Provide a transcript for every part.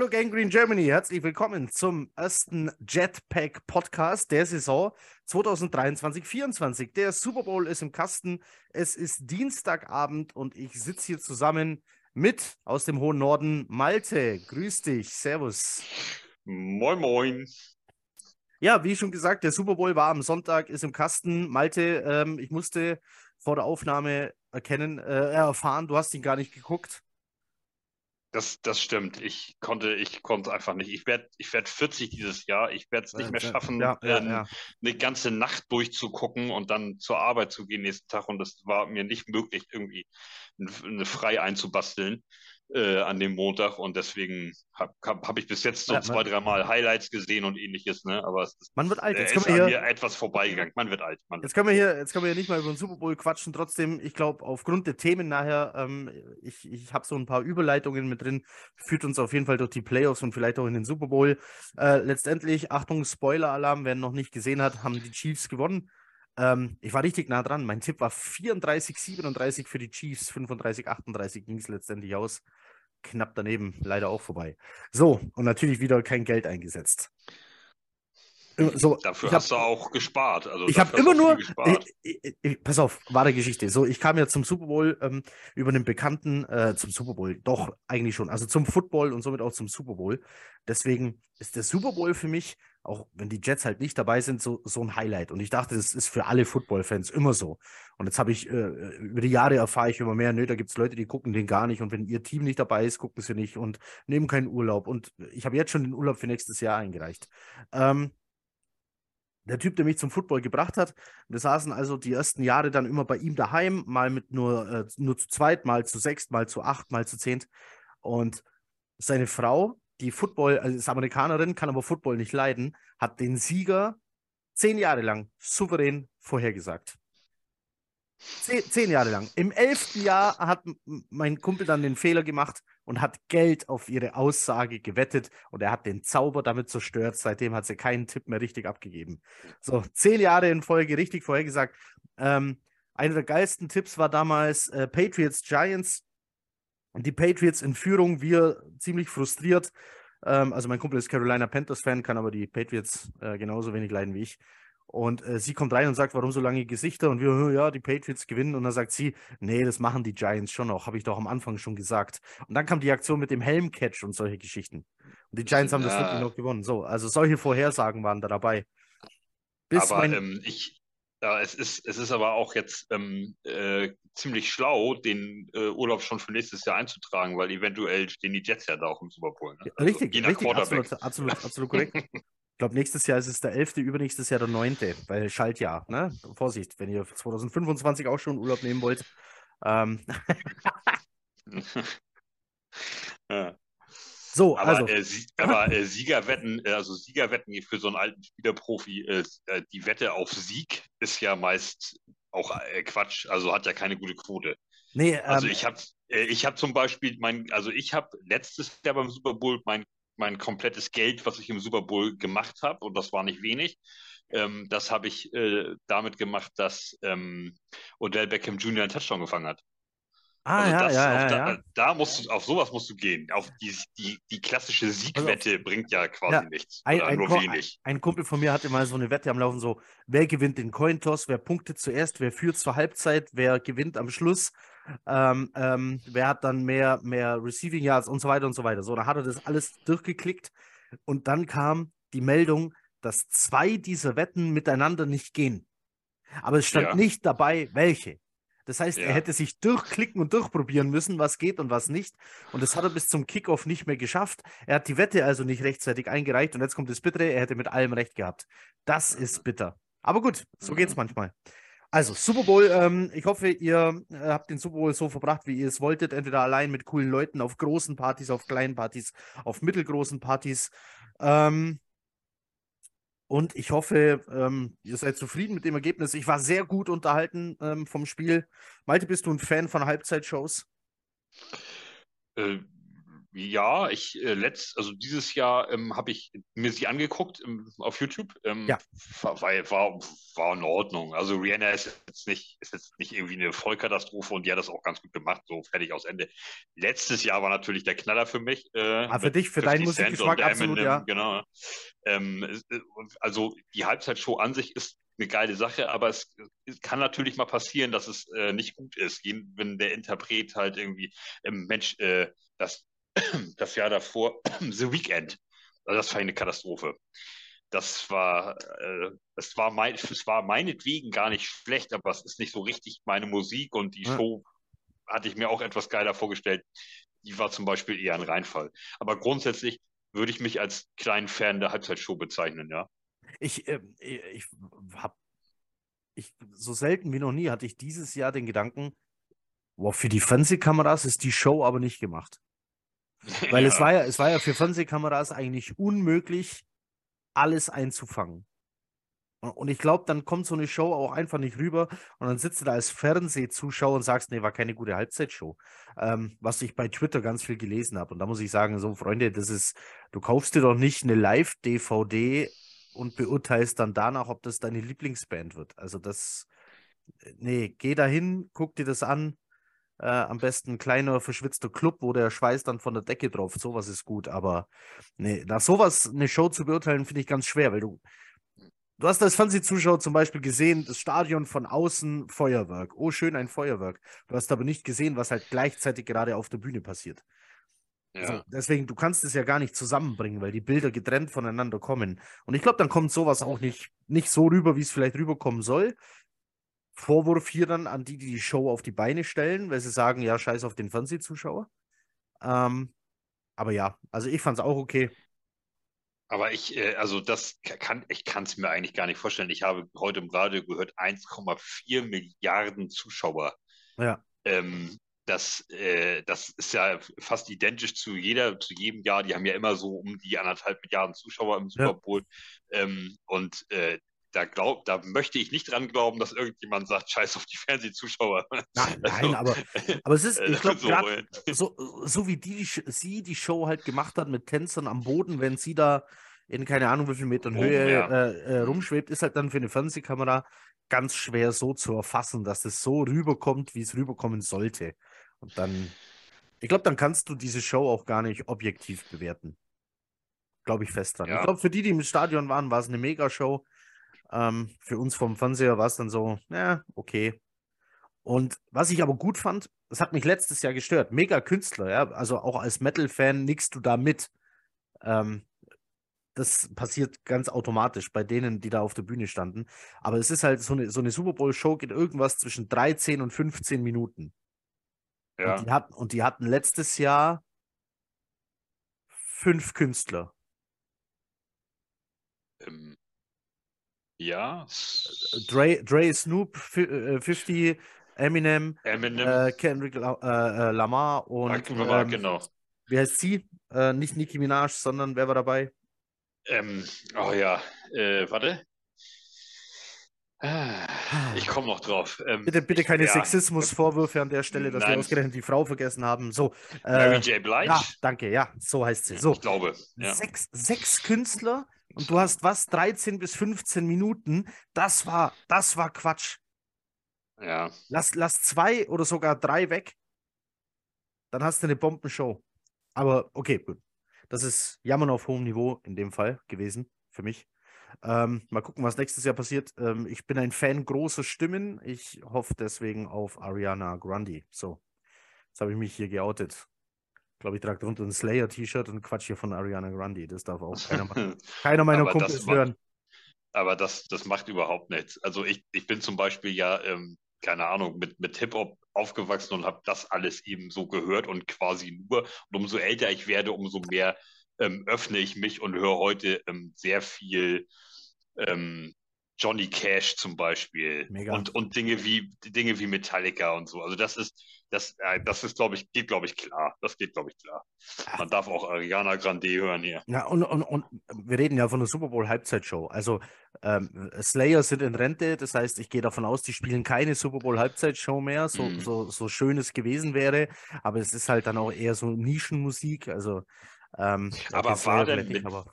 Hallo Gang Green Germany, herzlich willkommen zum ersten Jetpack Podcast der Saison 2023-24. Der Super Bowl ist im Kasten. Es ist Dienstagabend und ich sitze hier zusammen mit aus dem hohen Norden Malte. Grüß dich, Servus. Moin, moin. Ja, wie schon gesagt, der Super Bowl war am Sonntag, ist im Kasten. Malte, ähm, ich musste vor der Aufnahme erkennen, äh, erfahren, du hast ihn gar nicht geguckt. Das, das stimmt. Ich konnte, ich konnte einfach nicht. Ich werde ich werd 40 dieses Jahr. Ich werde es nicht mehr schaffen, ja, ja, ähm, ja. eine ganze Nacht durchzugucken und dann zur Arbeit zu gehen nächsten Tag. Und das war mir nicht möglich, irgendwie eine frei einzubasteln äh, an dem Montag. Und deswegen habe hab, hab ich bis jetzt so Ja, zwei, dreimal Highlights gesehen und ähnliches. Ne? Aber es ist, Man wird alt. äh, Jetzt ist können wir hier, mir etwas vorbeigegangen. Man wird alt. Man Jetzt wird können wir hier, jetzt können wir hier nicht mal über den Super Bowl quatschen. Trotzdem, ich glaube, aufgrund der Themen nachher, ähm, ich, ich habe so ein paar Überleitungen mit drin, führt uns auf jeden Fall durch die Playoffs und vielleicht auch in den Super Bowl. Äh, letztendlich, Achtung, Spoiler-Alarm, wer noch nicht gesehen hat, haben die Chiefs gewonnen. Ähm, ich war richtig nah dran. Mein Tipp war 34, 37 für die Chiefs, 35, 38 ging es letztendlich aus. Knapp daneben, leider auch vorbei. So, und natürlich wieder kein Geld eingesetzt. So, Dafür ich hab- hast du auch gespart. Also ich habe immer nur. Ich, ich, ich, pass auf, wahre Geschichte. So, ich kam ja zum Super Bowl ähm, über einen Bekannten, äh, zum Super Bowl, doch, eigentlich schon. Also zum Football und somit auch zum Super Bowl. Deswegen ist der Super Bowl für mich, auch wenn die Jets halt nicht dabei sind, so, so ein Highlight. Und ich dachte, das ist für alle Football-Fans immer so. Und jetzt habe ich, äh, über die Jahre erfahre ich immer mehr, nö, da gibt es Leute, die gucken den gar nicht. Und wenn ihr Team nicht dabei ist, gucken sie nicht und nehmen keinen Urlaub. Und ich habe jetzt schon den Urlaub für nächstes Jahr eingereicht. Ähm, der Typ, der mich zum Football gebracht hat. Wir saßen also die ersten Jahre dann immer bei ihm daheim, mal mit nur, äh, nur zu zweit, mal zu sechst, mal zu acht, mal zu zehnt. Und seine Frau, die Football, also ist Amerikanerin, kann aber Football nicht leiden, hat den Sieger zehn Jahre lang souverän vorhergesagt. Zehn, zehn Jahre lang. Im elften Jahr hat mein Kumpel dann den Fehler gemacht und hat Geld auf ihre Aussage gewettet und er hat den Zauber damit zerstört. Seitdem hat sie keinen Tipp mehr richtig abgegeben. So, zehn Jahre in Folge richtig vorhergesagt. Ähm, einer der geilsten Tipps war damals äh, Patriots Giants. Und die Patriots in Führung, wir ziemlich frustriert. Ähm, also mein Kumpel ist Carolina Panthers-Fan, kann aber die Patriots äh, genauso wenig leiden wie ich. Und äh, sie kommt rein und sagt, warum so lange Gesichter? Und wir, "Hm, ja, die Patriots gewinnen. Und dann sagt sie, nee, das machen die Giants schon noch, habe ich doch am Anfang schon gesagt. Und dann kam die Aktion mit dem Helm-Catch und solche Geschichten. Und die Giants haben das Ja. wirklich noch gewonnen. So, also solche Vorhersagen waren da dabei. Bis aber mein, ähm, ich, ja, es ist, es ist aber auch jetzt ähm, äh, ziemlich schlau, den äh, Urlaub schon für nächstes Jahr einzutragen, weil eventuell stehen die Jets ja da auch im Super Bowl. Ne? Also Richtig, richtig, absolut, absolut, absolut korrekt. Ich glaube, nächstes Jahr ist es der 11., übernächstes Jahr der 9., weil Schaltjahr, ne? Vorsicht, wenn ihr 2025 auch schon Urlaub nehmen wollt. Ähm, ja. So, Aber, also, äh, aber äh, Siegerwetten, äh, also Siegerwetten für so einen alten Spielerprofi, äh, äh, die Wette auf Sieg ist ja meist auch äh, Quatsch, also hat ja keine gute Quote. nee, Also ähm, ich habe ich hab zum Beispiel mein, also ich habe letztes Jahr beim Super Bowl mein, mein komplettes Geld, was ich im Super Bowl gemacht habe, und das war nicht wenig, ähm, das habe ich äh, damit gemacht, dass ähm, Odell Beckham Jr. einen Touchdown gefangen hat. Ah, Also ja, das, ja, auf ja, da, da musst du, auf sowas musst du gehen. Auf die, die, die klassische Siegwette bringt ja quasi nichts. Ein, ein, nur wenig. ein Kumpel von mir hatte mal so eine Wette am Laufen, so, wer gewinnt den Cointoss, wer punktet zuerst, wer führt zur Halbzeit, wer gewinnt am Schluss, ähm, ähm, wer hat dann mehr, mehr Receiving Yards und so weiter und so weiter. So, dann hat er das alles durchgeklickt und dann kam die Meldung, dass zwei dieser Wetten miteinander nicht gehen. Aber es stand nicht dabei, welche. Das heißt, er Ja. hätte sich durchklicken und durchprobieren müssen, was geht und was nicht. Und das hat er bis zum Kickoff nicht mehr geschafft. Er hat die Wette also nicht rechtzeitig eingereicht. Und jetzt kommt das Bittere, er hätte mit allem recht gehabt. Das ist bitter. Aber gut, so geht's Mhm. manchmal. Also, Super Bowl, ähm, ich hoffe, ihr äh, habt den Super Bowl so verbracht, wie ihr es wolltet. Entweder allein mit coolen Leuten, auf großen Partys, auf kleinen Partys, auf mittelgroßen Partys. Ähm, und ich hoffe, ähm, ihr seid zufrieden mit dem Ergebnis. Ich war sehr gut unterhalten ähm, vom Spiel. Malte, bist du ein Fan von Halbzeitshows? Ja, ich äh, letzt, also dieses Jahr ähm, habe ich mir sie angeguckt ähm, auf YouTube. Ähm, Ja. war, war, war in Ordnung. Also Rihanna ist jetzt nicht, ist jetzt nicht irgendwie eine Vollkatastrophe und die hat das auch ganz gut gemacht, so fertig aus Ende. Letztes Jahr war natürlich der Knaller für mich. Äh, Ah, für dich, für 50 deinen Musikgeschmack absolut, Eminem, ja. Genau. Ähm, äh, also die Halbzeitshow an sich ist eine geile Sache, aber es, es kann natürlich mal passieren, dass es äh, nicht gut ist, wenn der Interpret halt irgendwie, ähm, Mensch, äh, das, das Jahr davor, The Weekend, also das war eine Katastrophe. Das war, äh, es war mein, es war meinetwegen gar nicht schlecht, aber es ist nicht so richtig meine Musik und die Ja. Show hatte ich mir auch etwas geiler vorgestellt. Die war zum Beispiel eher ein Reinfall. Aber grundsätzlich würde ich mich als kleinen Fan der Halbzeitshow bezeichnen, ja. Ich, äh, ich habe, ich, so selten wie noch nie hatte ich dieses Jahr den Gedanken, wow, für die Fernsehkameras ist die Show aber nicht gemacht. Weil es Ja. war ja, es war ja für Fernsehkameras eigentlich unmöglich, alles einzufangen. Und- Und ich glaube, dann kommt so eine Show auch einfach nicht rüber und dann sitzt du da als Fernsehzuschauer und sagst, nee, war keine gute Halbzeitshow. Ähm, was ich bei Twitter ganz viel gelesen habe. Und da muss ich sagen, so Freunde, das ist, du kaufst dir doch nicht eine Live-DVD und beurteilst dann danach, ob das deine Lieblingsband wird. Also das, äh, nee, geh dahin, guck dir das an. Äh, am besten ein kleiner, verschwitzter Club, wo der Schweiß dann von der Decke drauf. Sowas ist gut, aber nee, nach sowas eine Show zu beurteilen, finde ich ganz schwer, weil du, du hast als Fernsehzuschauer zum Beispiel gesehen, das Stadion von außen Feuerwerk. Oh, schön, ein Feuerwerk. Du hast aber nicht gesehen, was halt gleichzeitig gerade auf der Bühne passiert. Ja. So, deswegen, du kannst es ja gar nicht zusammenbringen, weil die Bilder getrennt voneinander kommen. Und ich glaube, dann kommt sowas auch nicht, nicht so rüber, wie es vielleicht rüberkommen soll. Vorwurf hier dann an die, die die Show auf die Beine stellen, weil sie sagen, ja, scheiß auf den Fernsehzuschauer. Ähm, aber ja, also ich fand es auch okay. Aber ich, äh, also das kann, ich kann es mir eigentlich gar nicht vorstellen. Ich habe heute im Radio gehört, 1,4 Milliarden Zuschauer. Ja, Ähm, das, äh, das ist ja fast identisch zu jeder, zu jedem Jahr. Die haben ja immer so um die anderthalb Milliarden Zuschauer im Ja. Super Bowl. Ähm, und äh, da glaub, da möchte ich nicht dran glauben, dass irgendjemand sagt, scheiß auf die Fernsehzuschauer. nein, Also, nein aber, aber es ist, äh, ich glaube, so, so, so wie die, sie die Show halt gemacht hat mit Tänzern am Boden, wenn sie da in keine Ahnung wie viel Metern Oben, Höhe ja. äh, äh, rumschwebt, ist halt dann für eine Fernsehkamera ganz schwer so zu erfassen, dass es so rüberkommt, wie es rüberkommen sollte. Und dann, ich glaube, dann kannst du diese Show auch gar nicht objektiv bewerten. Glaube ich fest dran. Ich Ja. glaube, für die, die im Stadion waren, war es eine Mega-Show. Ähm, für uns vom Fernseher war es dann so, ja, okay. Und was ich aber gut fand, das hat mich letztes Jahr gestört. Mega Künstler, ja. Also auch als Metal-Fan nickst du da mit. Ähm, das passiert ganz automatisch bei denen, die da auf der Bühne standen. Aber es ist halt so eine, so eine Super Bowl-Show geht irgendwas zwischen 13 und 15 Minuten. ja. Und, die hatten, und die hatten letztes Jahr fünf Künstler. Ähm, ja, Dre, Dre Snoop, fi- äh, 50, Eminem, Eminem, äh, Kendrick La äh, äh, Lamar und ähm, genau. wie heißt sie? Äh, nicht Nicki Minaj, sondern wer war dabei? Ähm, oh ja, äh, warte. Ah, Ich komme noch drauf. Ähm, Bitte, bitte keine ja, Sexismusvorwürfe an der Stelle, dass wir Nein. ausgerechnet die Frau vergessen haben. So, Mary J. Blige? ja, danke, ja, so heißt sie. So, Ich glaube. Ja. sechs, sechs Künstler und du hast was, 13 bis 15 Minuten. Das war, das war Quatsch. ja. Lass, lass zwei oder sogar drei weg. Dann hast du eine Bombenshow. Aber okay, gut. Das ist Jammern auf hohem Niveau in dem Fall gewesen für mich. Ähm, mal gucken, was nächstes Jahr passiert. Ähm, ich bin ein Fan großer Stimmen. Ich hoffe deswegen auf Ariana Grande. So, jetzt habe ich mich hier geoutet. Ich glaube, ich trage drunter ein Slayer-T-Shirt und quatsch hier von Ariana Grande. Das darf auch keiner, ma- keiner meiner Aber das Kumpels macht- hören. Aber das, das macht überhaupt nichts. Also ich, ich bin zum Beispiel ja, ähm, keine Ahnung, mit, mit Hip-Hop aufgewachsen und habe das alles eben so gehört und quasi nur. Und umso älter ich werde, umso mehr ähm, öffne ich mich und höre heute ähm, sehr viel ähm, Johnny Cash zum Beispiel Mega. und, und Dinge wie Dinge wie Metallica und so. Also das ist, das, äh, das ist, glaube ich, geht, glaube ich, klar. Das geht, glaube ich, klar. Man darf auch Ariana Grande hören hier. Ja, und, und, und wir reden ja von der Super Bowl Halbzeitshow. Also Ähm, Slayer sind in Rente, das heißt, ich gehe davon aus, die spielen keine Super Bowl Halbzeitshow mehr, so, Mhm. so, so schön es gewesen wäre. Aber es ist halt dann auch eher so Nischenmusik. Also, ähm, Aber war denn mit- aber.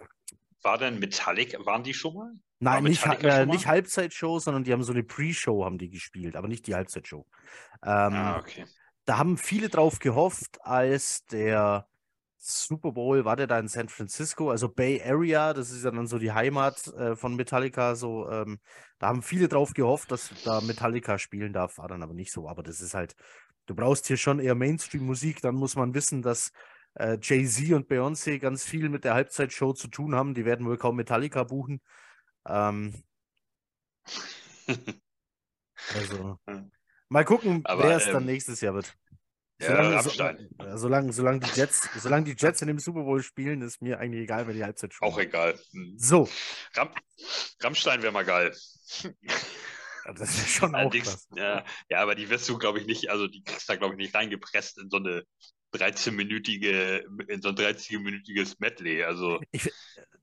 War denn Metallic, waren die schon mal? Nein, nicht, äh, nicht Halbzeitshow, sondern die haben so eine Pre-Show haben die gespielt, aber nicht die Halbzeitshow. Ähm, ah, okay. da haben viele drauf gehofft, als der Super Bowl, war der da in San Francisco, also Bay Area, das ist ja dann so die Heimat äh, von Metallica, so, ähm, da haben viele drauf gehofft, dass da Metallica spielen darf, war dann aber nicht so, aber das ist halt, du brauchst hier schon eher Mainstream-Musik, dann muss man wissen, dass äh, Jay-Z und Beyoncé ganz viel mit der Halbzeitshow zu tun haben, die werden wohl kaum Metallica buchen. Ähm, also, Ja. mal gucken, Aber, wer es dann ähm, nächstes Jahr wird. Ja, Solange, so, Rammstein. äh, solange, solange, die Jets, solange die Jets in dem Super Bowl spielen, ist mir eigentlich egal, wer die Halbzeit spielt. Auch egal. Mhm. So, Ram Rammstein wäre mal geil. das ist schon auch Allerdings, krass. ja, ja, aber die wirst du, glaube ich, nicht, also die kriegst du da, glaube ich, nicht reingepresst in so eine 13-minütige, in so ein 13-minütiges Medley. Also, Ich,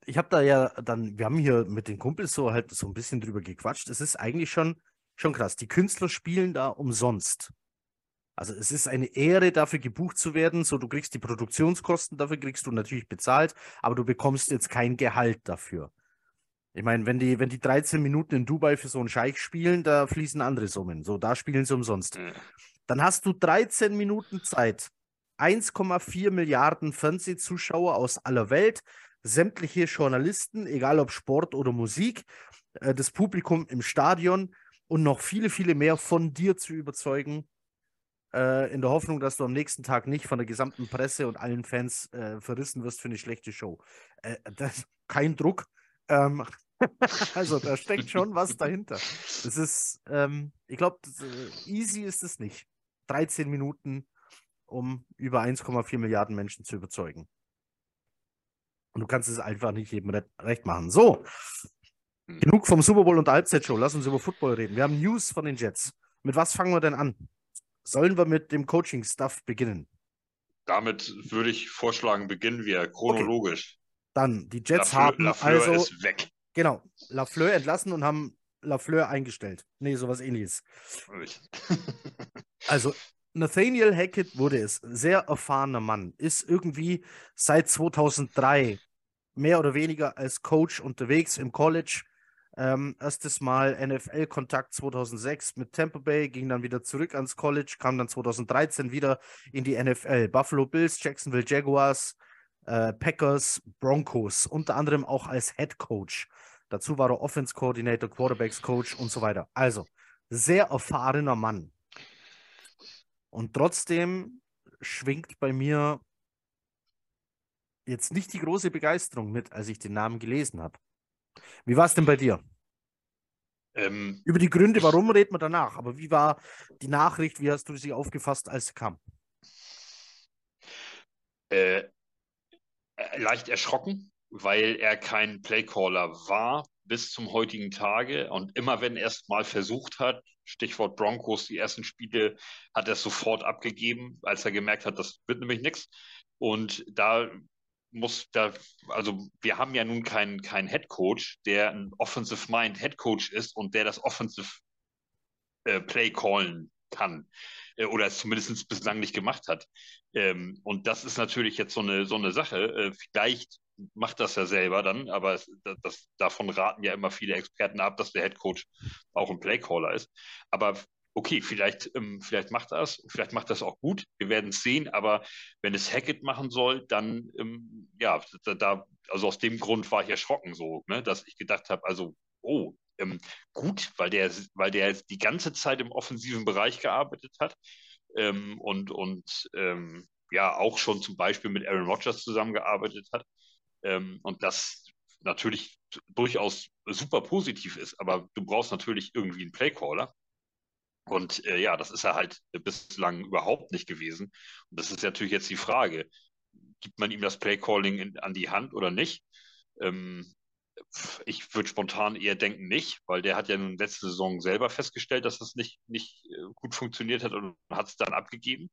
ich habe da ja dann, wir haben hier mit den Kumpels so halt so ein bisschen drüber gequatscht. Es ist eigentlich schon, schon krass. Die Künstler spielen da umsonst. Also es ist eine Ehre, dafür gebucht zu werden. So, du kriegst die Produktionskosten, dafür kriegst du natürlich bezahlt, aber du bekommst jetzt kein Gehalt dafür. Ich meine, wenn die, wenn die 13 Minuten in Dubai für so einen Scheich spielen, da fließen andere Summen. So, da spielen sie umsonst. Dann hast du 13 Minuten Zeit. 1,4 Milliarden Fernsehzuschauer aus aller Welt, sämtliche Journalisten, egal ob Sport oder Musik, äh, das Publikum im Stadion und noch viele, viele mehr von dir zu überzeugen, äh, in der Hoffnung, dass du am nächsten Tag nicht von der gesamten Presse und allen Fans äh, verrissen wirst für eine schlechte Show. Das, kein Druck. Ähm, also da steckt schon was dahinter. Es ist, ähm, ich glaube, easy ist es nicht. 13 Minuten, um über 1,4 Milliarden Menschen zu überzeugen. Und du kannst es einfach nicht jedem re recht machen. So, Hm. genug vom Super Bowl und der Halbzeitshow. Lass uns über Football reden. Wir haben News von den Jets. Mit was fangen wir denn an? Sollen wir mit dem Coaching-Stuff beginnen? damit würde ich vorschlagen, beginnen wir chronologisch. Dann, die Jets Lafleur, haben Lafleur also, ist weg. genau, Lafleur entlassen und haben Lafleur eingestellt. Nee, sowas ähnliches. Also, Nathaniel Hackett wurde es. Sehr erfahrener Mann. Ist irgendwie seit 2003 mehr oder weniger als Coach unterwegs im College. Ähm, erstes Mal NFL-Kontakt 2006 mit Tampa Bay, ging dann wieder zurück ans College, kam dann 2013 wieder in die NFL. Buffalo Bills, Jacksonville Jaguars, äh, Packers, Broncos, unter anderem auch als Head Coach. Dazu war er Offense Coordinator, Quarterbacks Coach und so weiter. Also, sehr erfahrener Mann. Und trotzdem schwingt bei mir jetzt nicht die große Begeisterung mit, als ich den Namen gelesen habe. Wie war es denn bei dir? Ähm, Über die Gründe, warum reden wir danach, aber wie war die Nachricht, wie hast du sie aufgefasst, als sie kam? äh, äh, leicht erschrocken, weil er kein Playcaller war bis zum heutigen Tage. Und immer wenn er es mal versucht hat, Stichwort Broncos, die ersten Spiele, hat er sofort abgegeben, als er gemerkt hat, das wird nämlich nichts. Und da muss da, also wir haben ja nun keinen keinen Head Coach, der ein Offensive Mind Head Coach ist und der das Offensive äh, Play callen kann äh, oder es zumindest bislang nicht gemacht hat. Ähm, und das ist natürlich jetzt so eine, so eine Sache. Äh, vielleicht macht das ja selber dann, aber es, das, das, davon raten ja immer viele Experten ab, dass der Head Coach auch ein Playcaller ist. Aber okay, vielleicht, ähm, vielleicht macht es, vielleicht macht es auch gut. Wir werden es sehen, aber wenn es Hackett machen soll, dann ähm, ja, da, also aus dem Grund war ich erschrocken so, ne, dass ich gedacht habe, also, oh, ähm, gut, weil der, weil der die ganze Zeit im offensiven Bereich gearbeitet hat ähm, und, und ähm, ja auch schon zum Beispiel mit Aaron Rodgers zusammengearbeitet hat. Ähm, und das natürlich durchaus super positiv ist, aber du brauchst natürlich irgendwie einen Playcaller. Und äh, ja, das ist er halt bislang überhaupt nicht gewesen. Und das ist natürlich jetzt die Frage, gibt man ihm das Playcalling in, an die Hand oder nicht? Ähm, ich würde spontan eher denken nicht, weil der hat ja nun letzte Saison selber festgestellt, dass das nicht, nicht gut funktioniert hat und hat es dann abgegeben.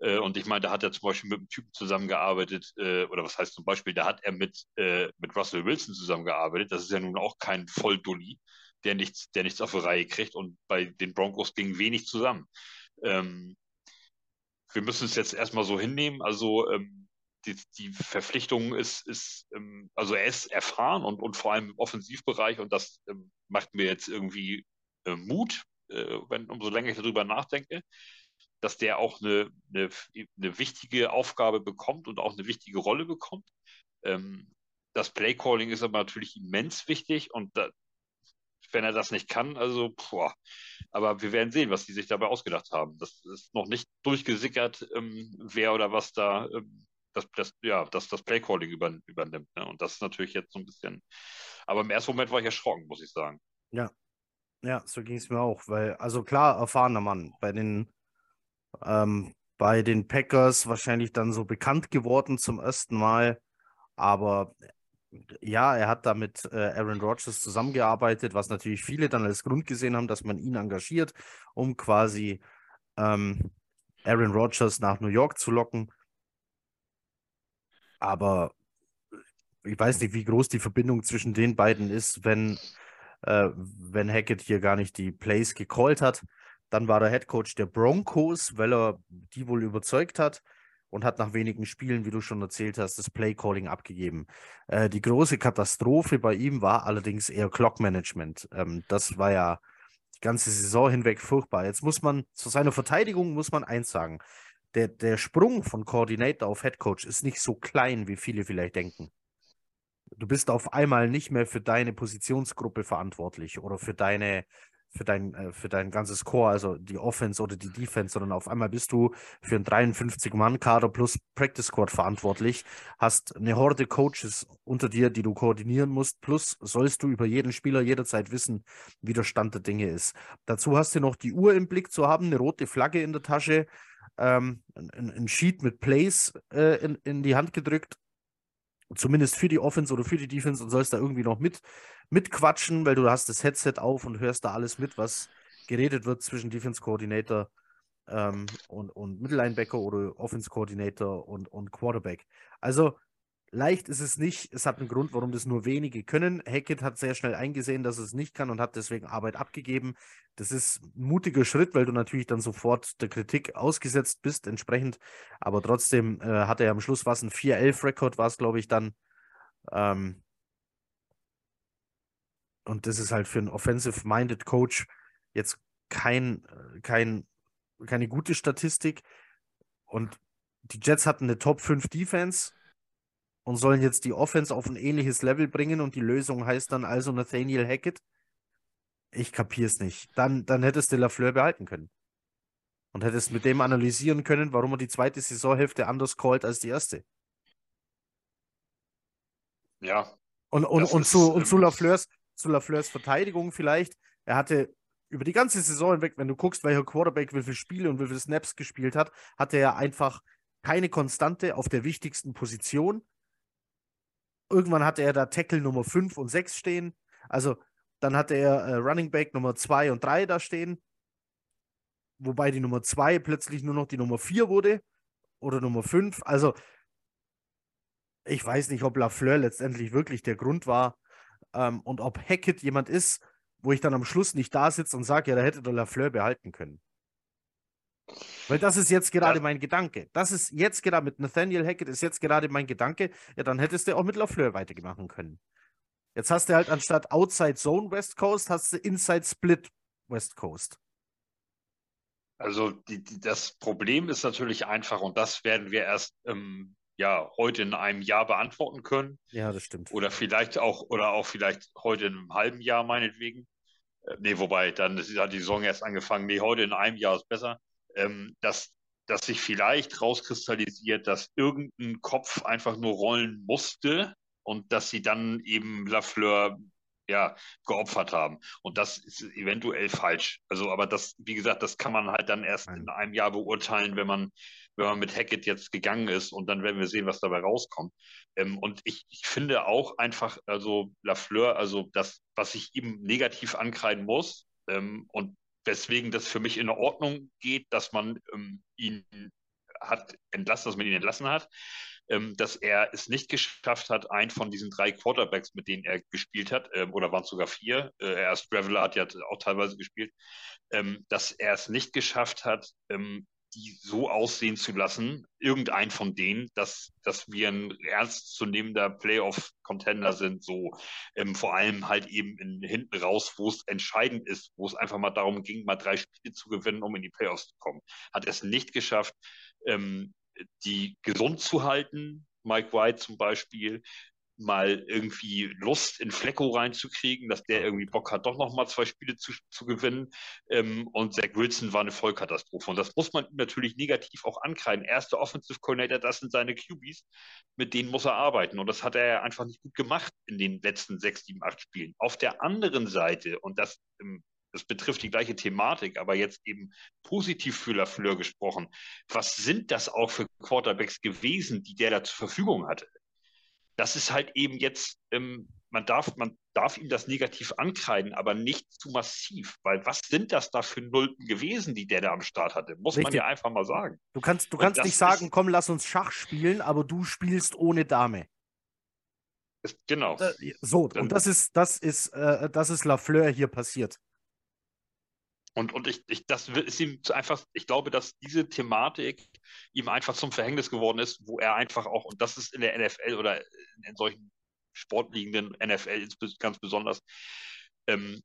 Äh, und ich meine, da hat er zum Beispiel mit einem Typen zusammengearbeitet, äh, oder was heißt zum Beispiel, da hat er mit, äh, mit Russell Wilson zusammengearbeitet. Das ist ja nun auch kein Volldulli, der nichts, der nichts auf die Reihe kriegt. Und bei den Broncos ging wenig zusammen. Ähm, wir müssen es jetzt erstmal so hinnehmen. Also ähm, die, die, Verpflichtung ist, ist ähm, also er ist erfahren und, und vor allem im Offensivbereich und das macht mir jetzt irgendwie Mut, wenn umso länger ich darüber nachdenke dass der auch eine, eine, eine wichtige Aufgabe bekommt und auch eine wichtige Rolle bekommt. Ähm, das Playcalling ist aber natürlich immens wichtig und da, wenn er das nicht kann, also, boah. aber wir werden sehen, was die sich dabei ausgedacht haben. Das ist noch nicht durchgesickert, ähm, wer oder was da ähm, das, das, ja, das, das Playcalling über, übernimmt. Ne? Und das ist natürlich jetzt so ein bisschen, aber im ersten Moment war ich erschrocken, muss ich sagen. Ja, ja, so ging es mir auch, weil, also klar, erfahrener Mann. Bei den ähm, bei den Packers wahrscheinlich dann so bekannt geworden zum ersten Mal. Aber ja, er hat da mit äh, Aaron Rodgers zusammengearbeitet, was natürlich viele dann als Grund gesehen haben, dass man ihn engagiert, um quasi ähm, Aaron Rodgers nach New York zu locken. Aber ich weiß nicht, wie groß die Verbindung zwischen den beiden ist, wenn, äh, wenn Hackett hier gar nicht die Plays gecallt hat. Dann war er Head Coach der Broncos, weil er die wohl überzeugt hat und hat nach wenigen Spielen, wie du schon erzählt hast, das Play Calling abgegeben. Äh, die große Katastrophe bei ihm war allerdings eher Clock Management. Ähm, das war ja die ganze Saison hinweg furchtbar. Jetzt muss man zu seiner Verteidigung muss man eins sagen. Der, der Sprung von Coordinator auf Head Coach ist nicht so klein, wie viele vielleicht denken. Du bist auf einmal nicht mehr für deine Positionsgruppe verantwortlich oder für deine für dein, äh, für dein ganzes Core, also die Offense oder die Defense, sondern auf einmal bist du für einen 53-Mann-Kader plus Practice Squad verantwortlich, hast eine Horde Coaches unter dir, die du koordinieren musst, plus sollst du über jeden Spieler jederzeit wissen, wie der Stand der Dinge ist. Dazu hast du noch die Uhr im Blick zu haben, eine rote Flagge in der Tasche, ähm, ein, ein Sheet mit Plays äh, in, in die Hand gedrückt zumindest für die Offense oder für die Defense und sollst da irgendwie noch mit, mitquatschen, weil du hast das Headset auf und hörst da alles mit, was geredet wird zwischen Defense Coordinator ähm, und, und Mittellinebacker oder Offense Coordinator und, und Quarterback. Also Leicht ist es nicht. Es hat einen Grund, warum das nur wenige können. Hackett hat sehr schnell eingesehen, dass es nicht kann und hat deswegen Arbeit abgegeben. Das ist ein mutiger Schritt, weil du natürlich dann sofort der Kritik ausgesetzt bist, entsprechend. Aber trotzdem äh, hat er am Schluss was, ein 4-11-Rekord war es, glaube ich, dann. Ähm, und das ist halt für einen offensive-minded Coach jetzt kein, kein, keine gute Statistik. Und die Jets hatten eine Top 5 Defense und sollen jetzt die Offense auf ein ähnliches Level bringen und die Lösung heißt dann also Nathaniel Hackett. Ich kapier's nicht. Dann, dann hättest du Lafleur behalten können. Und hättest mit dem analysieren können, warum er die zweite Saisonhälfte anders callt als die erste. Ja. Und, und, und, zu, und zu, ähm, Lafleurs, zu Lafleurs Verteidigung vielleicht. Er hatte über die ganze Saison hinweg, wenn du guckst, welcher Quarterback wie viele Spiele und wie viele Snaps gespielt hat, hatte er einfach keine Konstante auf der wichtigsten Position Irgendwann hatte er da Tackle Nummer 5 und 6 stehen. Also dann hatte er äh, Running Back Nummer 2 und 3 da stehen. Wobei die Nummer 2 plötzlich nur noch die Nummer 4 wurde. Oder Nummer 5. Also ich weiß nicht, ob Lafleur letztendlich wirklich der Grund war ähm, und ob Hackett jemand ist, wo ich dann am Schluss nicht da sitze und sage, ja, da hätte der Lafleur behalten können. Weil das ist jetzt gerade ja. mein Gedanke. Das ist jetzt gerade mit Nathaniel Hackett ist jetzt gerade mein Gedanke. Ja, dann hättest du auch mit Lafleur weitergemacht können. Jetzt hast du halt anstatt Outside Zone West Coast, hast du Inside Split West Coast. Also die, die, das Problem ist natürlich einfach und das werden wir erst ähm, ja heute in einem Jahr beantworten können. Ja, das stimmt. Oder vielleicht auch oder auch vielleicht heute in einem halben Jahr meinetwegen. Äh, nee, wobei dann hat die Saison erst angefangen. Nee, heute in einem Jahr ist besser ähm, dass, dass sich vielleicht rauskristallisiert, dass irgendein Kopf einfach nur rollen musste und dass sie dann eben Lafleur ja, geopfert haben. Und das ist eventuell falsch. Also, aber das, wie gesagt, das kann man halt dann erst in einem Jahr beurteilen, wenn man, wenn man mit Hackett jetzt gegangen ist und dann werden wir sehen, was dabei rauskommt. Ähm, und ich, ich finde auch einfach, also Lafleur, also das, was ich ihm negativ ankreiden muss, ähm, und weswegen das für mich in Ordnung geht, dass man ähm, ihn hat entlassen, dass man ihn entlassen hat, ähm, dass er es nicht geschafft hat, einen von diesen drei Quarterbacks, mit denen er gespielt hat, ähm, oder waren es sogar vier, äh, erst Traveler hat ja auch teilweise gespielt, ähm, dass er es nicht geschafft hat, ähm, die so aussehen zu lassen, irgendein von denen, dass, dass wir ein ernstzunehmender Playoff-Contender sind, so ähm, vor allem halt eben in, hinten raus, wo es entscheidend ist, wo es einfach mal darum ging, mal drei Spiele zu gewinnen, um in die Playoffs zu kommen. Hat es nicht geschafft, ähm, die gesund zu halten, Mike White zum Beispiel, mal irgendwie Lust in Flecko reinzukriegen, dass der irgendwie Bock hat, doch nochmal zwei Spiele zu, zu gewinnen. Ähm, und Zach Wilson war eine Vollkatastrophe. Und das muss man natürlich negativ auch ankreiden. Erster Offensive Coordinator, das sind seine QBs, mit denen muss er arbeiten. Und das hat er einfach nicht gut gemacht in den letzten sechs, sieben, acht Spielen. Auf der anderen Seite, und das ähm, das betrifft die gleiche Thematik, aber jetzt eben positiv für Lafleur gesprochen. Was sind das auch für Quarterbacks gewesen, die der da zur Verfügung hatte? Das ist halt eben jetzt, ähm, man, darf, man darf ihm das negativ ankreiden, aber nicht zu massiv, weil was sind das da für Nulpen gewesen, die der da am Start hatte? Muss Richtig. man ja einfach mal sagen. Du kannst, du kannst nicht sagen, komm, lass uns Schach spielen, aber du spielst ohne Dame. Ist, genau. Äh, so, und das ist, das ist, äh, das ist Lafleur hier passiert. Und, und ich, ich, das ist ihm einfach, ich glaube, dass diese Thematik ihm einfach zum Verhängnis geworden ist, wo er einfach auch, und das ist in der NFL oder in solchen sportliegenden NFL ganz besonders, ähm,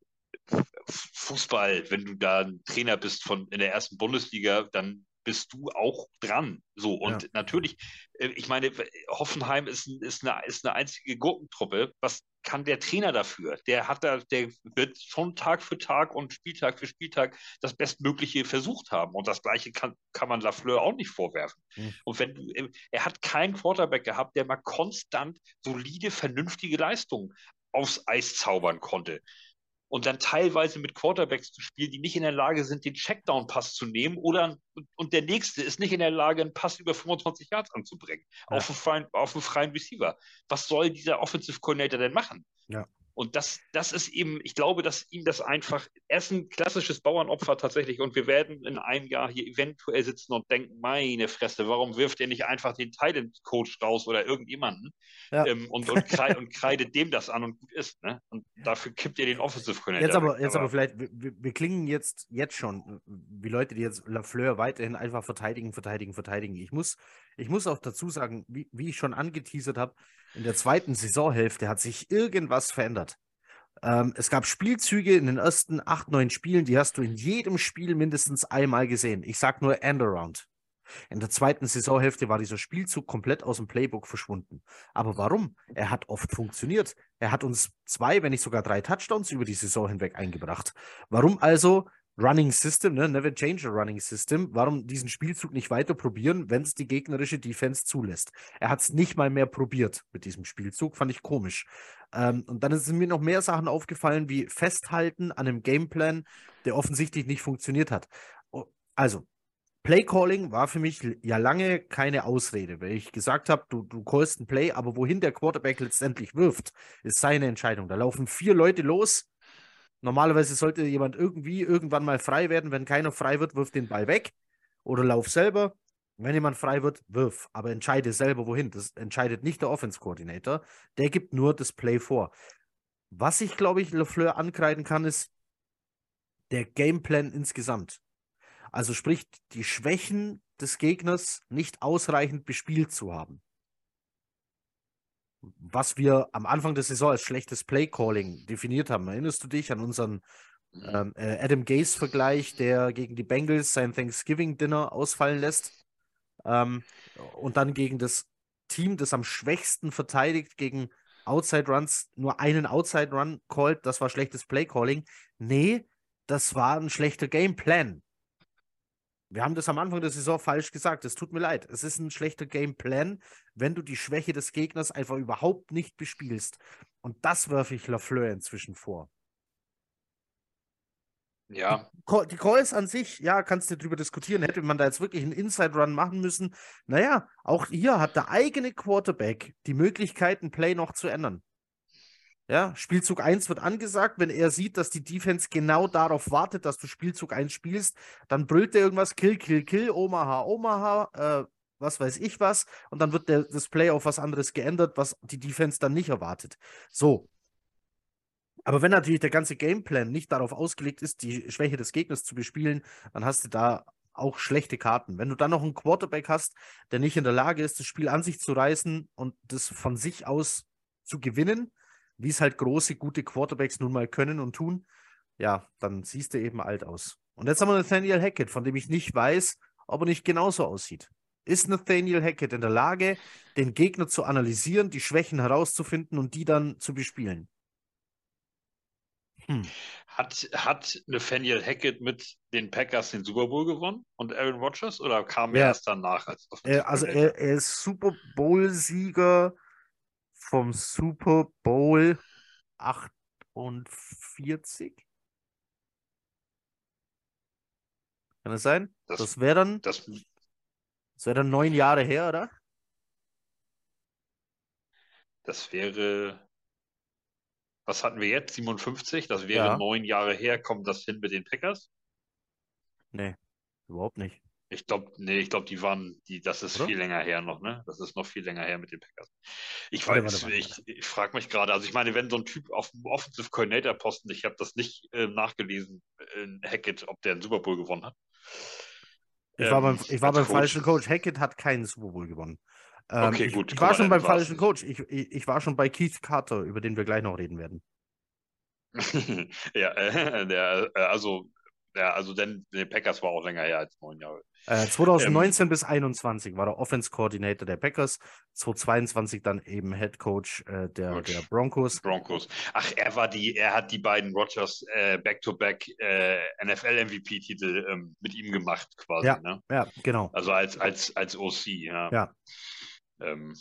Fußball, wenn du da ein Trainer bist von in der ersten Bundesliga, dann bist du auch dran. So, und ja. natürlich, äh, ich meine, Hoffenheim ist, ist, eine, ist eine einzige Gurkentruppe. Was kann der Trainer dafür? Der hat da, der wird schon Tag für Tag und Spieltag für Spieltag das Bestmögliche versucht haben. Und das Gleiche kann, kann man Lafleur auch nicht vorwerfen. Mhm. Und wenn äh, er hat keinen Quarterback gehabt, der mal konstant solide, vernünftige Leistungen aufs Eis zaubern konnte und dann teilweise mit Quarterbacks zu spielen, die nicht in der Lage sind, den Checkdown-Pass zu nehmen oder und der nächste ist nicht in der Lage, einen Pass über 25 Yards anzubringen ja. auf, einen freien, auf einen freien Receiver. Was soll dieser Offensive Coordinator denn machen? Ja. Und das, das ist eben, ich glaube, dass ihm das einfach, er ist ein klassisches Bauernopfer tatsächlich und wir werden in einem Jahr hier eventuell sitzen und denken, meine Fresse, warum wirft er nicht einfach den Talent-Coach raus oder irgendjemanden ja. ähm, und, und, kreid, und, kreidet dem das an und gut ist. Ne? Und dafür kippt er den Offensive Coordinator. Jetzt aber, jetzt aber vielleicht, wir, wir, klingen jetzt, jetzt schon wie Leute, die jetzt Lafleur weiterhin einfach verteidigen, verteidigen, verteidigen. Ich muss, ich muss auch dazu sagen, wie, wie ich schon angeteasert habe, in der zweiten Saisonhälfte hat sich irgendwas verändert. Ähm, es gab Spielzüge in den ersten acht, neun Spielen, die hast du in jedem Spiel mindestens einmal gesehen. Ich sag nur Endaround. In der zweiten Saisonhälfte war dieser Spielzug komplett aus dem Playbook verschwunden. Aber warum? Er hat oft funktioniert. Er hat uns zwei, wenn nicht sogar drei Touchdowns über die Saison hinweg eingebracht. Warum also Running System, ne? never change a Running System. Warum diesen Spielzug nicht weiter probieren, wenn es die gegnerische Defense zulässt? Er hat es nicht mal mehr probiert mit diesem Spielzug, fand ich komisch. Ähm, und dann sind mir noch mehr Sachen aufgefallen, wie Festhalten an einem Gameplan, der offensichtlich nicht funktioniert hat. Also, Playcalling war für mich ja lange keine Ausrede, weil ich gesagt habe, du, du callst ein Play, aber wohin der Quarterback letztendlich wirft, ist seine Entscheidung. Da laufen vier Leute los, Normalerweise sollte jemand irgendwie irgendwann mal frei werden. Wenn keiner frei wird, wirf den Ball weg oder lauf selber. Wenn jemand frei wird, wirf, aber entscheide selber wohin. Das entscheidet nicht der Offense Coordinator. Der gibt nur das Play vor. Was ich, glaube ich, LeFleur ankreiden kann, ist der Gameplan insgesamt. Also sprich, die Schwächen des Gegners nicht ausreichend bespielt zu haben was wir am Anfang der Saison als schlechtes Play-Calling definiert haben. Erinnerst du dich an unseren mhm. ähm, äh, Adam Gaze-Vergleich, der gegen die Bengals sein Thanksgiving-Dinner ausfallen lässt ähm, und dann gegen das Team, das am schwächsten verteidigt, gegen Outside Runs nur einen Outside Run called, das war schlechtes Play-Calling. Nee, das war ein schlechter Gameplan. Wir haben das am Anfang der Saison falsch gesagt. Es tut mir leid. Es ist ein schlechter Gameplan, wenn du die Schwäche des Gegners einfach überhaupt nicht bespielst. Und das werfe ich Lafleur inzwischen vor. Ja. Die, die Calls an sich, ja, kannst du drüber diskutieren. Hätte man da jetzt wirklich einen Inside-Run machen müssen? Naja, auch hier hat der eigene Quarterback die Möglichkeit, ein Play noch zu ändern. Ja, Spielzug 1 wird angesagt. Wenn er sieht, dass die Defense genau darauf wartet, dass du Spielzug 1 spielst, dann brüllt er irgendwas: Kill, Kill, Kill, Omaha, Omaha, äh, was weiß ich was. Und dann wird der, das Play auf was anderes geändert, was die Defense dann nicht erwartet. So. Aber wenn natürlich der ganze Gameplan nicht darauf ausgelegt ist, die Schwäche des Gegners zu bespielen, dann hast du da auch schlechte Karten. Wenn du dann noch einen Quarterback hast, der nicht in der Lage ist, das Spiel an sich zu reißen und das von sich aus zu gewinnen, wie es halt große, gute Quarterbacks nun mal können und tun, ja, dann siehst du eben alt aus. Und jetzt haben wir Nathaniel Hackett, von dem ich nicht weiß, ob er nicht genauso aussieht. Ist Nathaniel Hackett in der Lage, den Gegner zu analysieren, die Schwächen herauszufinden und die dann zu bespielen? Hm. Hat, hat Nathaniel Hackett mit den Packers den Super Bowl gewonnen und Aaron Rodgers oder kam er erst danach? Als er, also er, er ist Super Bowl-Sieger vom Super Bowl 48. Kann das sein? Das, das wäre dann. Das, das wäre dann neun Jahre her, oder? Das wäre. Was hatten wir jetzt? 57? Das wäre ja. neun Jahre her. Kommt das hin mit den Packers? Nee, überhaupt nicht. Ich glaube, nee, ich glaube, die waren, die, das ist Oder? viel länger her noch, ne? Das ist noch viel länger her mit den Packers. Ich warte, weiß, warte, warte, ich, ich frage mich gerade, also ich meine, wenn so ein Typ auf dem Offensive Coordinator Posten, ich habe das nicht äh, nachgelesen in Hackett, ob der einen Super Bowl gewonnen hat. Ich ähm, war beim, ich war beim Coach. falschen Coach. Hackett hat keinen Super Bowl gewonnen. Ähm, okay, gut. Ich, war schon beim falschen Coach. Ich, ich, ich war schon bei Keith Carter, über den wir gleich noch reden werden. ja, äh, der, äh, also ja, also denn der Packers war auch länger her als neun Jahre. Äh, 2019 ähm, bis 2021 war der Offense Coordinator der Packers, 2022 dann eben Head Coach äh, der, der, Broncos. Broncos. Ach, er war die, er hat die beiden Rogers äh, Back-to-Back äh, NFL MVP Titel ähm, mit ihm gemacht quasi. Ja, ne? ja genau. Also als als als OC. Ja. ja. Ähm,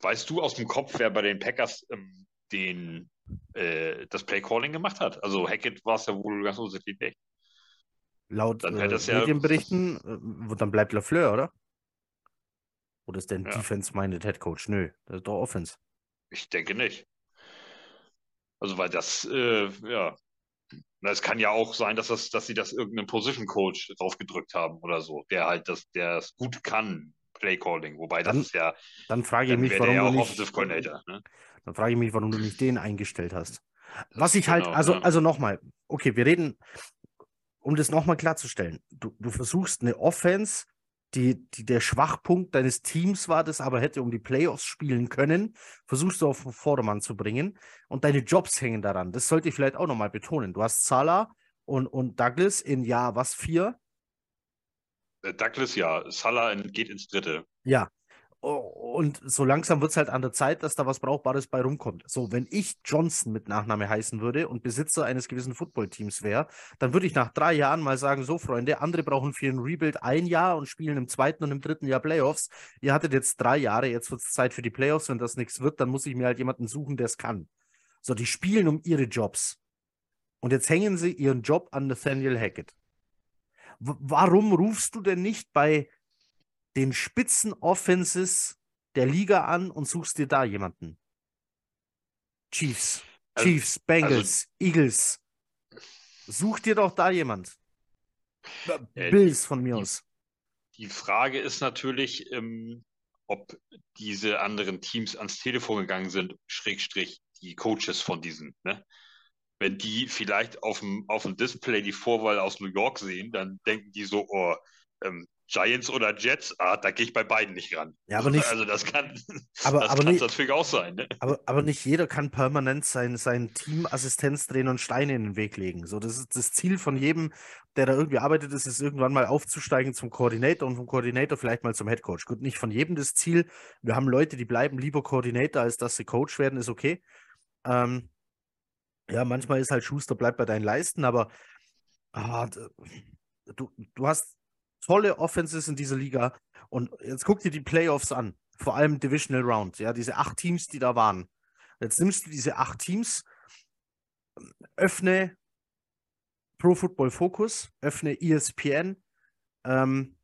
weißt du aus dem Kopf, wer bei den Packers ähm, den äh, das Play Calling gemacht hat? Also Hackett war es ja wohl ganz offensichtlich nicht. Laut dann äh, Medienberichten, ja... äh, dann bleibt LaFleur, oder? Oder ist der ein ja. Defense-minded Head Coach? Nö, das ist doch Offense. Ich denke nicht. Also, weil das, äh, ja, es kann ja auch sein, dass, das, dass sie das irgendeinem Position Coach drauf gedrückt haben oder so, der halt das, der es gut kann, Play Calling. Wobei das ist ja. Dann frage ich mich, warum ja du nicht, ne? Dann frage ich mich, warum du nicht den eingestellt hast. Was ich halt, genau, also, ja. also nochmal, okay, wir reden, um das nochmal klarzustellen, du, du versuchst eine Offense, die, die der Schwachpunkt deines Teams war, das aber hätte um die Playoffs spielen können, versuchst du auf den Vordermann zu bringen und deine Jobs hängen daran. Das sollte ich vielleicht auch nochmal betonen. Du hast Salah und, und Douglas in Jahr was, vier? Äh, Douglas ja, Salah geht ins dritte. Ja, und so langsam wird es halt an der Zeit, dass da was Brauchbares bei rumkommt. So, wenn ich Johnson mit Nachname heißen würde und Besitzer eines gewissen Footballteams wäre, dann würde ich nach drei Jahren mal sagen: So, Freunde, andere brauchen für ein Rebuild ein Jahr und spielen im zweiten und im dritten Jahr Playoffs. Ihr hattet jetzt drei Jahre, jetzt wird es Zeit für die Playoffs. Wenn das nichts wird, dann muss ich mir halt jemanden suchen, der es kann. So, die spielen um ihre Jobs. Und jetzt hängen sie ihren Job an Nathaniel Hackett. W warum rufst du denn nicht bei den Spitzen-Offenses der Liga an und suchst dir da jemanden. Chiefs, also, Chiefs, Bengals, also, Eagles. Such dir doch da jemand. Äh, Bills von mir die, aus. Die Frage ist natürlich, ähm, ob diese anderen Teams ans Telefon gegangen sind, Schrägstrich die Coaches von diesen. Ne? Wenn die vielleicht auf dem, auf dem Display die Vorwahl aus New York sehen, dann denken die so, oh, ähm, Giants oder Jets, ah, da gehe ich bei beiden nicht ran. Ja, aber nicht. Also das kann, aber, das aber nicht, natürlich auch sein. Ne? Aber, aber nicht jeder kann permanent sein, sein Team Assistenz drehen und Steine in den Weg legen. So, das ist das Ziel von jedem, der da irgendwie arbeitet, ist es irgendwann mal aufzusteigen zum Koordinator und vom Koordinator vielleicht mal zum Headcoach. Gut, nicht von jedem das Ziel. Wir haben Leute, die bleiben lieber Koordinator, als dass sie Coach werden, ist okay. Ähm, ja, manchmal ist halt Schuster, bleibt bei deinen Leisten, aber ah, du, du hast tolle Offenses in dieser Liga. Und jetzt guck dir die Playoffs an, vor allem Divisional Round, ja, diese acht Teams, die da waren. Jetzt nimmst du diese acht Teams, öffne Pro Football Focus, öffne ESPN, ähm,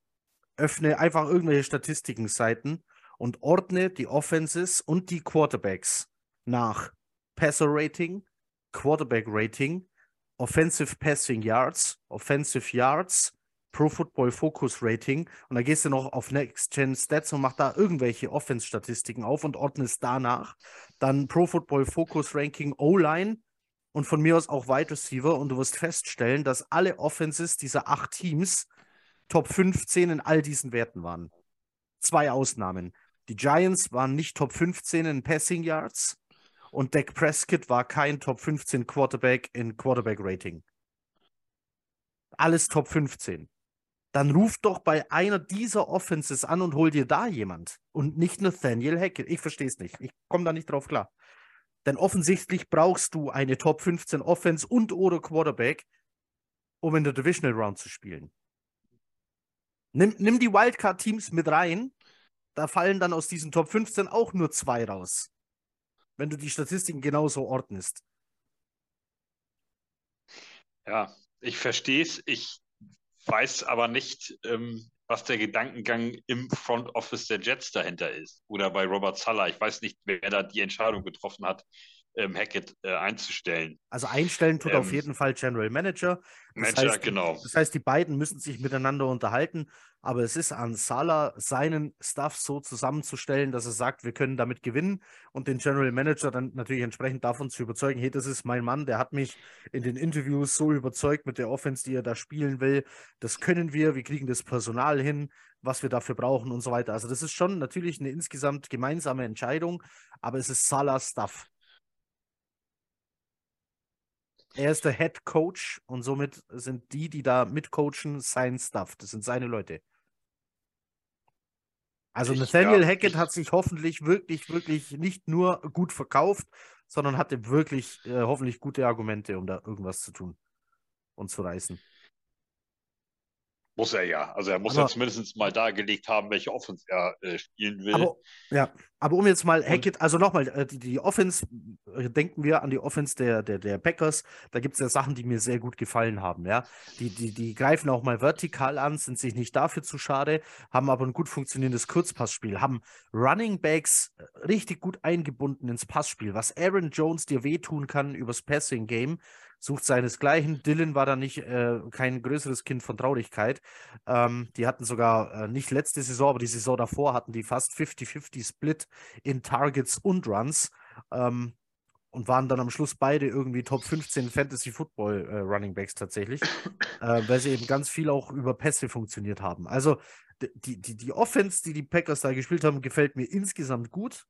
öffne einfach irgendwelche Statistiken-Seiten und ordne die Offenses und die Quarterbacks nach Passer Rating, Quarterback Rating, Offensive Passing Yards, Offensive Yards, Pro Football Focus Rating und dann gehst du noch auf Next Gen Stats und machst da irgendwelche Offense-Statistiken auf und ordnest danach. Dann Pro Football Focus Ranking O-Line und von mir aus auch Wide Receiver und du wirst feststellen, dass alle Offenses dieser acht Teams Top 15 in all diesen Werten waren. Zwei Ausnahmen. Die Giants waren nicht Top 15 in Passing Yards und Dak Prescott war kein Top 15 Quarterback in Quarterback Rating. Alles Top 15 dann ruf doch bei einer dieser Offenses an und hol dir da jemand und nicht Nathaniel Hackett. Ich verstehe es nicht. Ich komme da nicht drauf klar. Denn offensichtlich brauchst du eine Top 15 Offense und oder Quarterback, um in der Divisional Round zu spielen. Nimm, nimm die Wildcard-Teams mit rein. Da fallen dann aus diesen Top 15 auch nur zwei raus. Wenn du die Statistiken genauso ordnest. Ja, ich verstehe es. Ich weiß aber nicht, ähm, was der Gedankengang im Front Office der Jets dahinter ist. Oder bei Robert Sala. Ich weiß nicht, wer da die Entscheidung getroffen hat, ähm, Hackett äh, einzustellen. Also einstellen tut ähm, auf jeden Fall General Manager. Das Manager, heißt, genau. Das heißt, die beiden müssen sich miteinander unterhalten, aber es ist an Salah, seinen Stuff so zusammenzustellen, dass er sagt, wir können damit gewinnen und den General Manager dann natürlich entsprechend davon zu überzeugen, hey, das ist mein Mann, der hat mich in den Interviews so überzeugt mit der Offense, die er da spielen will. Das können wir, wir kriegen das Personal hin, was wir dafür brauchen und so weiter. Also das ist schon natürlich eine insgesamt gemeinsame Entscheidung, aber es ist Salahs Stuff. Er ist der Head Coach und somit sind die, die da mitcoachen, sein Stuff. Das sind seine Leute. Also ich, Nathaniel ja, Hackett ich, hat sich hoffentlich wirklich, wirklich nicht nur gut verkauft, sondern hatte wirklich äh, hoffentlich gute Argumente, um da irgendwas zu tun und zu reißen. Muss er ja. Also er muss aber, ja zumindest mal dargelegt haben, welche Offense er äh, spielen will. Aber, ja, aber um jetzt mal Hackett, also nochmal, äh, die, die Offense, äh, denken wir an die Offense der, der, der Packers, da gibt es ja Sachen, die mir sehr gut gefallen haben, ja. Die, die, die greifen auch mal vertikal an, sind sich nicht dafür zu schade, haben aber ein gut funktionierendes Kurzpassspiel, haben Running Backs äh, richtig gut eingebunden ins Passspiel, was Aaron Jones dir wehtun kann übers Passing Game sucht seinesgleichen. Dylan war da nicht äh, kein größeres Kind von Traurigkeit. Ähm, die hatten sogar äh, nicht letzte Saison, aber die Saison davor hatten die fast 50-50 Split in Targets und Runs. Ähm, und waren dann am Schluss beide irgendwie Top 15 Fantasy Football äh, Running Backs tatsächlich, äh, weil sie eben ganz viel auch über Pässe funktioniert haben. Also die, die, die Offense, die die Packers da gespielt haben, gefällt mir insgesamt gut.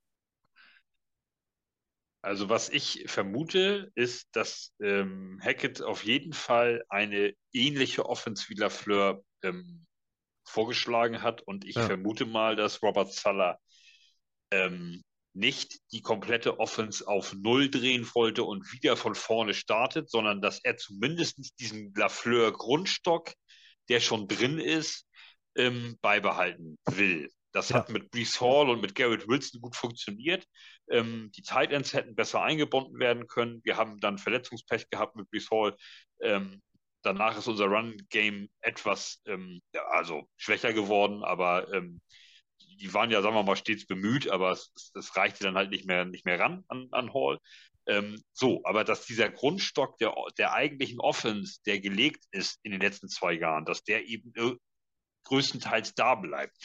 Also was ich vermute, ist, dass ähm, Hackett auf jeden Fall eine ähnliche Offense wie Lafleur ähm, vorgeschlagen hat und ich ja. vermute mal, dass Robert Sala ähm, nicht die komplette Offense auf Null drehen wollte und wieder von vorne startet, sondern dass er zumindest diesen Lafleur-Grundstock, der schon drin ist, ähm, beibehalten will. Das ja. hat mit Brees Hall und mit Garrett Wilson gut funktioniert. Ähm, die Tight Ends hätten besser eingebunden werden können. Wir haben dann Verletzungspech gehabt mit Brees Hall. Ähm, danach ist unser Run-Game etwas, ähm, also schwächer geworden, aber ähm, die waren ja, sagen wir mal, stets bemüht, aber es, es reichte dann halt nicht mehr, nicht mehr ran an, an Hall. Ähm, so, aber dass dieser Grundstock der, der eigentlichen Offense, der gelegt ist in den letzten zwei Jahren, dass der eben größtenteils da bleibt.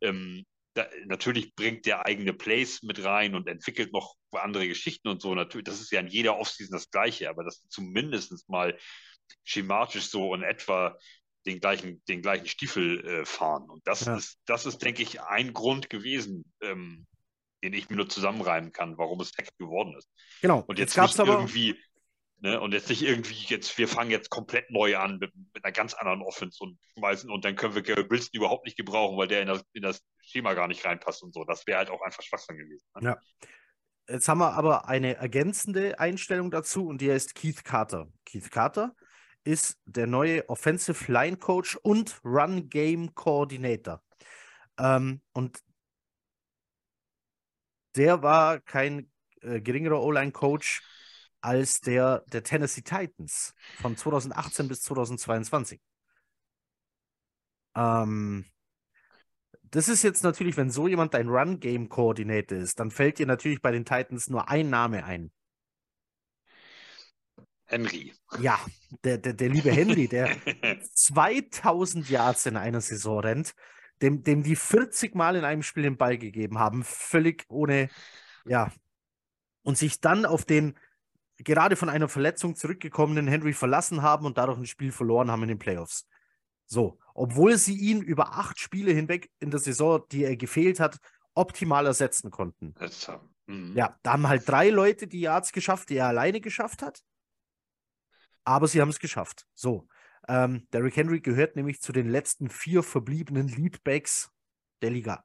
Ähm, da, natürlich bringt der eigene Plays mit rein und entwickelt noch andere Geschichten und so. Natürlich, das ist ja in jeder Offseason das Gleiche, aber dass zumindest mal schematisch so in etwa den gleichen, den gleichen Stiefel äh, fahren. Und das ja. ist, das ist, denke ich, ein Grund gewesen, ähm, den ich mir nur zusammenreimen kann, warum es Hack geworden ist. Genau. Und jetzt, jetzt nicht aber irgendwie Ne? Und jetzt nicht irgendwie jetzt, wir fangen jetzt komplett neu an mit, mit einer ganz anderen Offense und schmeißen und dann können wir Garrett Wilson überhaupt nicht gebrauchen, weil der in das, in das Schema gar nicht reinpasst und so. Das wäre halt auch einfach Schwachsinn gewesen. Ne? Ja. Jetzt haben wir aber eine ergänzende Einstellung dazu und die heißt Keith Carter. Keith Carter ist der neue Offensive Line Coach und Run Game Coordinator. Ähm, und der war kein äh, geringerer O-Line Coach als der der Tennessee Titans von 2018 bis 2022. Ähm, das ist jetzt natürlich, wenn so jemand dein Run-Game-Koordinator ist, dann fällt dir natürlich bei den Titans nur ein Name ein. Henry. Ja, der, der, der liebe Henry, der 2000 Yards in einer Saison rennt, dem, dem die 40 Mal in einem Spiel den Ball gegeben haben, völlig ohne, ja, und sich dann auf den gerade von einer Verletzung zurückgekommenen Henry verlassen haben und dadurch ein Spiel verloren haben in den Playoffs. So, obwohl sie ihn über acht Spiele hinweg in der Saison, die er gefehlt hat, optimal ersetzen konnten. Mhm. Ja, da haben halt drei Leute die Yards geschafft, die er alleine geschafft hat. Aber sie haben es geschafft. So, ähm, Derrick Henry gehört nämlich zu den letzten vier verbliebenen Leadbacks der Liga.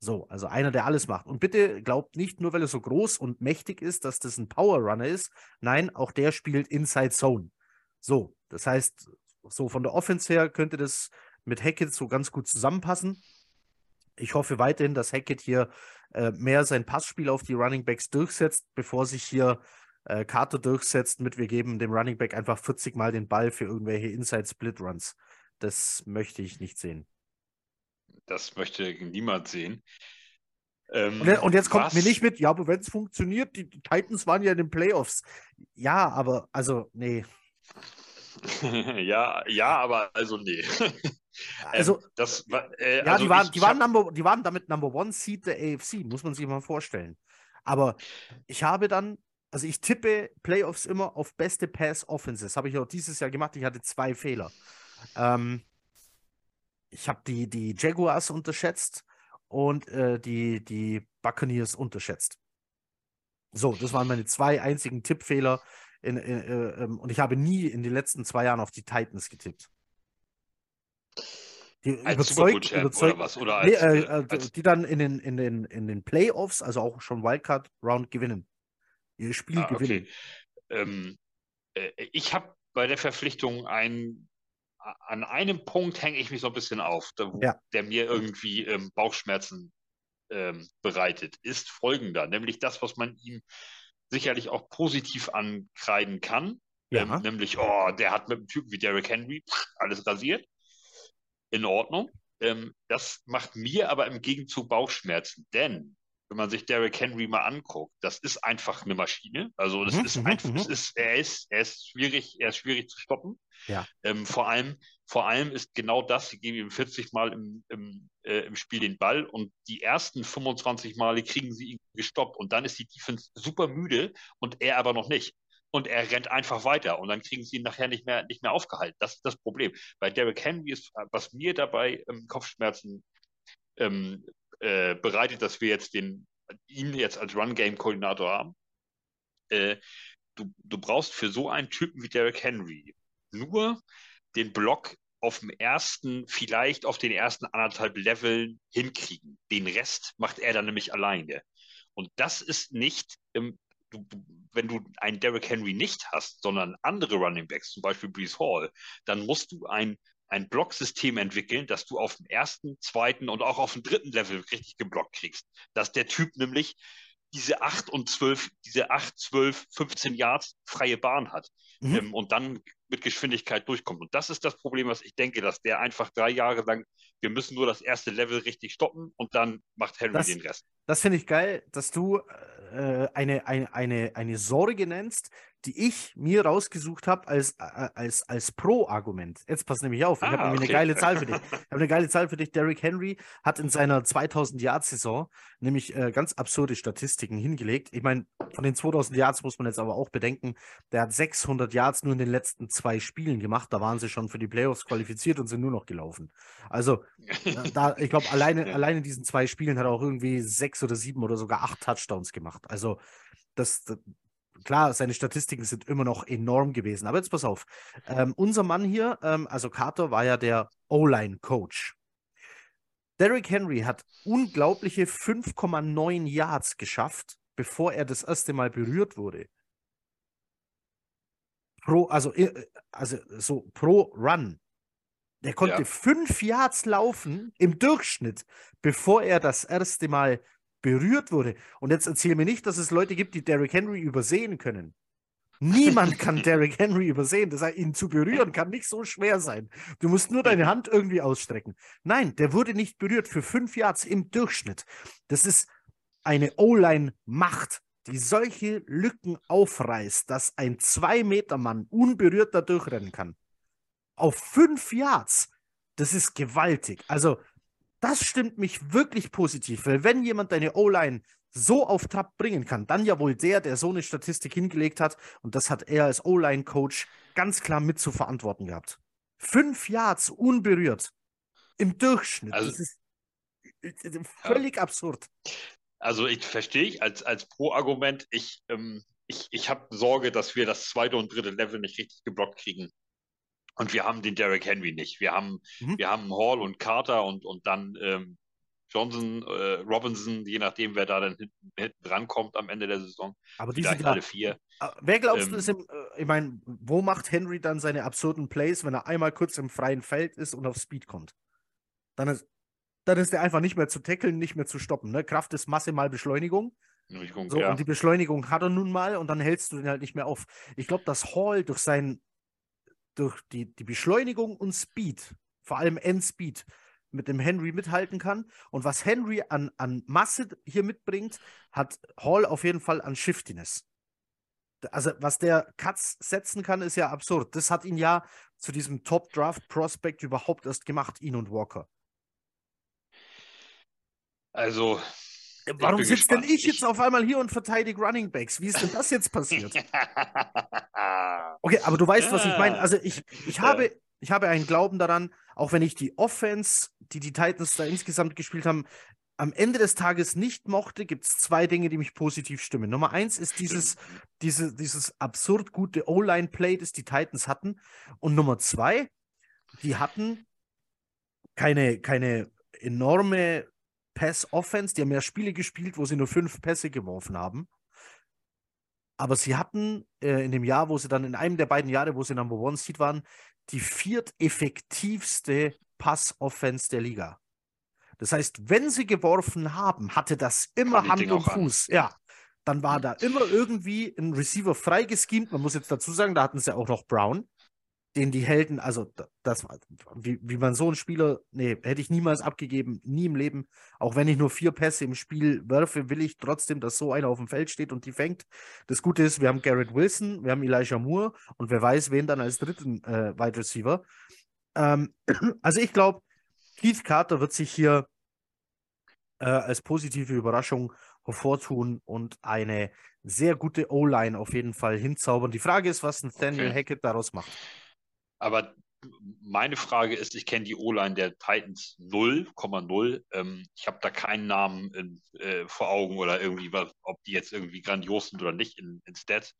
So, also einer, der alles macht. Und bitte glaubt nicht nur, weil er so groß und mächtig ist, dass das ein Power Runner ist. Nein, auch der spielt Inside Zone. So, das heißt, so von der Offense her könnte das mit Hackett so ganz gut zusammenpassen. Ich hoffe weiterhin, dass Hackett hier äh, mehr sein Passspiel auf die Running Backs durchsetzt, bevor sich hier äh, Carter durchsetzt mit wir geben dem Running Back einfach 40 Mal den Ball für irgendwelche Inside Split Runs. Das möchte ich nicht sehen. Das möchte niemand sehen. Ähm, und, und, jetzt kommt was? mir nicht mit, ja, aber wenn es funktioniert, die, die Titans waren ja in den Playoffs. Ja, aber also, nee. ja, ja, aber also nee. also, ähm, das, äh, ja, also die, waren, ich, die, waren number, die waren damit Number One Seed der AFC, muss man sich mal vorstellen. Aber ich habe dann, also ich tippe Playoffs immer auf beste Pass Offenses. Habe ich auch dieses Jahr gemacht. Ich hatte zwei Fehler. Ähm, ich habe die, die Jaguars unterschätzt und äh, die, die Buccaneers unterschätzt. So, das waren meine zwei einzigen Tippfehler. In, in, äh, ähm, und ich habe nie in den letzten zwei Jahren auf die Titans getippt. Die überzeugt, überzeugt oder was? Oder als, nee, äh, äh, als... die dann in den, in, den, in den Playoffs, also auch schon Wildcard-Round gewinnen. Ihr Spiel ah, gewinnen. Okay. Ähm, äh, ich habe bei der Verpflichtung ein, an einem Punkt hänge ich mich so ein bisschen auf, der, ja. der mir irgendwie ähm, Bauchschmerzen ähm, bereitet, ist folgender, nämlich das, was man ihm sicherlich auch positiv ankreiden kann. Ja. Ähm, nämlich, oh, der hat mit einem Typen wie Derrick Henry alles rasiert. In Ordnung. Ähm, das macht mir aber im Gegenzug Bauchschmerzen, denn wenn man sich Derrick Henry mal anguckt, das ist einfach eine Maschine. Also das mhm, ist mhm, einfach, mhm. ist, er ist, er ist schwierig, er ist schwierig zu stoppen. Ja. Ähm, vor allem, vor allem ist genau das, sie geben ihm 40 Mal im, im, äh, im Spiel den Ball und die ersten 25 Male kriegen sie ihn gestoppt und dann ist die Defense super müde und er aber noch nicht. Und er rennt einfach weiter und dann kriegen sie ihn nachher nicht mehr, nicht mehr aufgehalten. Das ist das Problem. Bei Derrick Henry ist, was mir dabei ähm, Kopfschmerzen ähm, äh, bereitet, dass wir jetzt den, ihn jetzt als Run-Game-Koordinator haben. Äh, du, du brauchst für so einen Typen wie Derrick Henry nur den Block auf dem ersten, vielleicht auf den ersten anderthalb Leveln hinkriegen. Den Rest macht er dann nämlich alleine. Und das ist nicht, ähm, du, wenn du einen Derrick Henry nicht hast, sondern andere Running Backs, zum Beispiel Brees Hall, dann musst du ein ein Blocksystem entwickeln, dass du auf dem ersten, zweiten und auch auf dem dritten Level richtig geblockt kriegst. Dass der Typ nämlich diese 8 und 12, diese 8, 12, 15 Yards freie Bahn hat mhm. ähm, und dann mit Geschwindigkeit durchkommt. Und das ist das Problem, was ich denke, dass der einfach drei Jahre lang, wir müssen nur das erste Level richtig stoppen und dann macht Henry das, den Rest. Das finde ich geil, dass du äh, eine, eine, eine, eine Sorge nennst, die ich mir rausgesucht habe als, als, als Pro-Argument. Jetzt pass nämlich auf, ich ah, habe okay. eine geile Zahl für dich. Ich habe eine geile Zahl für dich. Derrick Henry hat in seiner 2000 Yard Saison nämlich äh, ganz absurde Statistiken hingelegt. Ich meine, von den 2000 Yards muss man jetzt aber auch bedenken, der hat 600 Yards nur in den letzten zwei Spielen gemacht. Da waren sie schon für die Playoffs qualifiziert und sind nur noch gelaufen. Also, da, ich glaube, alleine, alleine in diesen zwei Spielen hat er auch irgendwie sechs oder sieben oder sogar acht Touchdowns gemacht. Also, das klar, seine Statistiken sind immer noch enorm gewesen. Aber jetzt pass auf. Ähm, unser Mann hier, ähm, also Carter, war ja der O-Line-Coach. Derrick Henry hat unglaubliche 5,9 Yards geschafft, bevor er das erste Mal berührt wurde. Pro, also, äh, also so pro Run. Der konnte ja. fünf Yards laufen im Durchschnitt, bevor er das erste Mal berührt wurde. Und jetzt erzähl mir nicht, dass es Leute gibt, die Derrick Henry übersehen können. Niemand kann Derrick Henry übersehen. Das heißt, ihn zu berühren kann nicht so schwer sein. Du musst nur deine Hand irgendwie ausstrecken. Nein, der wurde nicht berührt für fünf Yards im Durchschnitt. Das ist eine O-Line-Macht, die solche Lücken aufreißt, dass ein 2-Meter-Mann unberührt da durchrennen kann. Auf fünf Yards. Das ist gewaltig. Also, das stimmt mich wirklich positiv, weil wenn jemand deine O-Line so auf Trab bringen kann, dann ja wohl der, der so eine Statistik hingelegt hat. Und das hat er als O-Line-Coach ganz klar mit zu verantworten gehabt. Fünf Yards unberührt im Durchschnitt. Also, das ist völlig ja. absurd. Also ich verstehe ich als, als Pro-Argument, ich, ähm, ich, ich habe Sorge, dass wir das zweite und dritte Level nicht richtig geblockt kriegen. Und wir haben den Derrick Henry nicht. Wir haben, mhm. wir haben Hall und Carter und, und dann ähm, Johnson, äh, Robinson, je nachdem, wer da dann hinten, hinten dran kommt am Ende der Saison. Aber die sind alle vier. Äh, wer glaubst ähm, du ist im, äh, ich meine, wo macht Henry dann seine absurden Plays, wenn er einmal kurz im freien Feld ist und auf Speed kommt? Dann ist, dann ist er einfach nicht mehr zu tackeln, nicht mehr zu stoppen. Ne? Kraft ist Masse mal Beschleunigung. So, ja. Und die Beschleunigung hat er nun mal und dann hältst du den halt nicht mehr auf. Ich glaube, dass Hall durch sein, durch die, die Beschleunigung und Speed, vor allem Endspeed, mit dem Henry mithalten kann. Und was Henry an, an Masse hier mitbringt, hat Hall auf jeden Fall an Shiftiness. Also, was der Cuts setzen kann, ist ja absurd. Das hat ihn ja zu diesem Top-Draft-Prospect überhaupt erst gemacht, ihn und Walker. Also. Warum sitzt denn ich jetzt auf einmal hier und verteidige Running Backs? Wie ist denn das jetzt passiert? okay, aber du weißt, was ich meine. Also ich, ich, habe, ich habe einen Glauben daran, auch wenn ich die Offense, die die Titans da insgesamt gespielt haben, am Ende des Tages nicht mochte, gibt es zwei Dinge, die mich positiv stimmen. Nummer eins ist dieses, diese, dieses absurd gute O-Line-Play, das die Titans hatten. Und Nummer zwei, die hatten keine, keine enorme Pass-Offense. Die haben ja Spiele gespielt, wo sie nur fünf Pässe geworfen haben. Aber sie hatten äh, in dem Jahr, wo sie dann in einem der beiden Jahre, wo sie Number One Seed waren, die vierteffektivste Pass-Offense der Liga. Das heißt, wenn sie geworfen haben, hatte das immer Hand und Fuß. An. Ja. Dann war da immer irgendwie ein Receiver freigeschemt. Man muss jetzt dazu sagen, da hatten sie auch noch Brown den die Helden, also das, wie, wie man so einen Spieler, nee, hätte ich niemals abgegeben, nie im Leben. Auch wenn ich nur vier Pässe im Spiel werfe, will ich trotzdem, dass so einer auf dem Feld steht und die fängt. Das Gute ist, wir haben Garrett Wilson, wir haben Elijah Moore und wer weiß, wen dann als dritten äh, Wide Receiver. Ähm, also ich glaube, Keith Carter wird sich hier äh, als positive Überraschung hervortun und eine sehr gute O-Line auf jeden Fall hinzaubern. Die Frage ist, was Nathaniel okay. Hackett daraus macht. Aber meine Frage ist, ich kenne die O-Line der Titans 0,0. Ähm, ich habe da keinen Namen in, äh, vor Augen oder irgendwie, was, ob die jetzt irgendwie grandios sind oder nicht in, in Stats.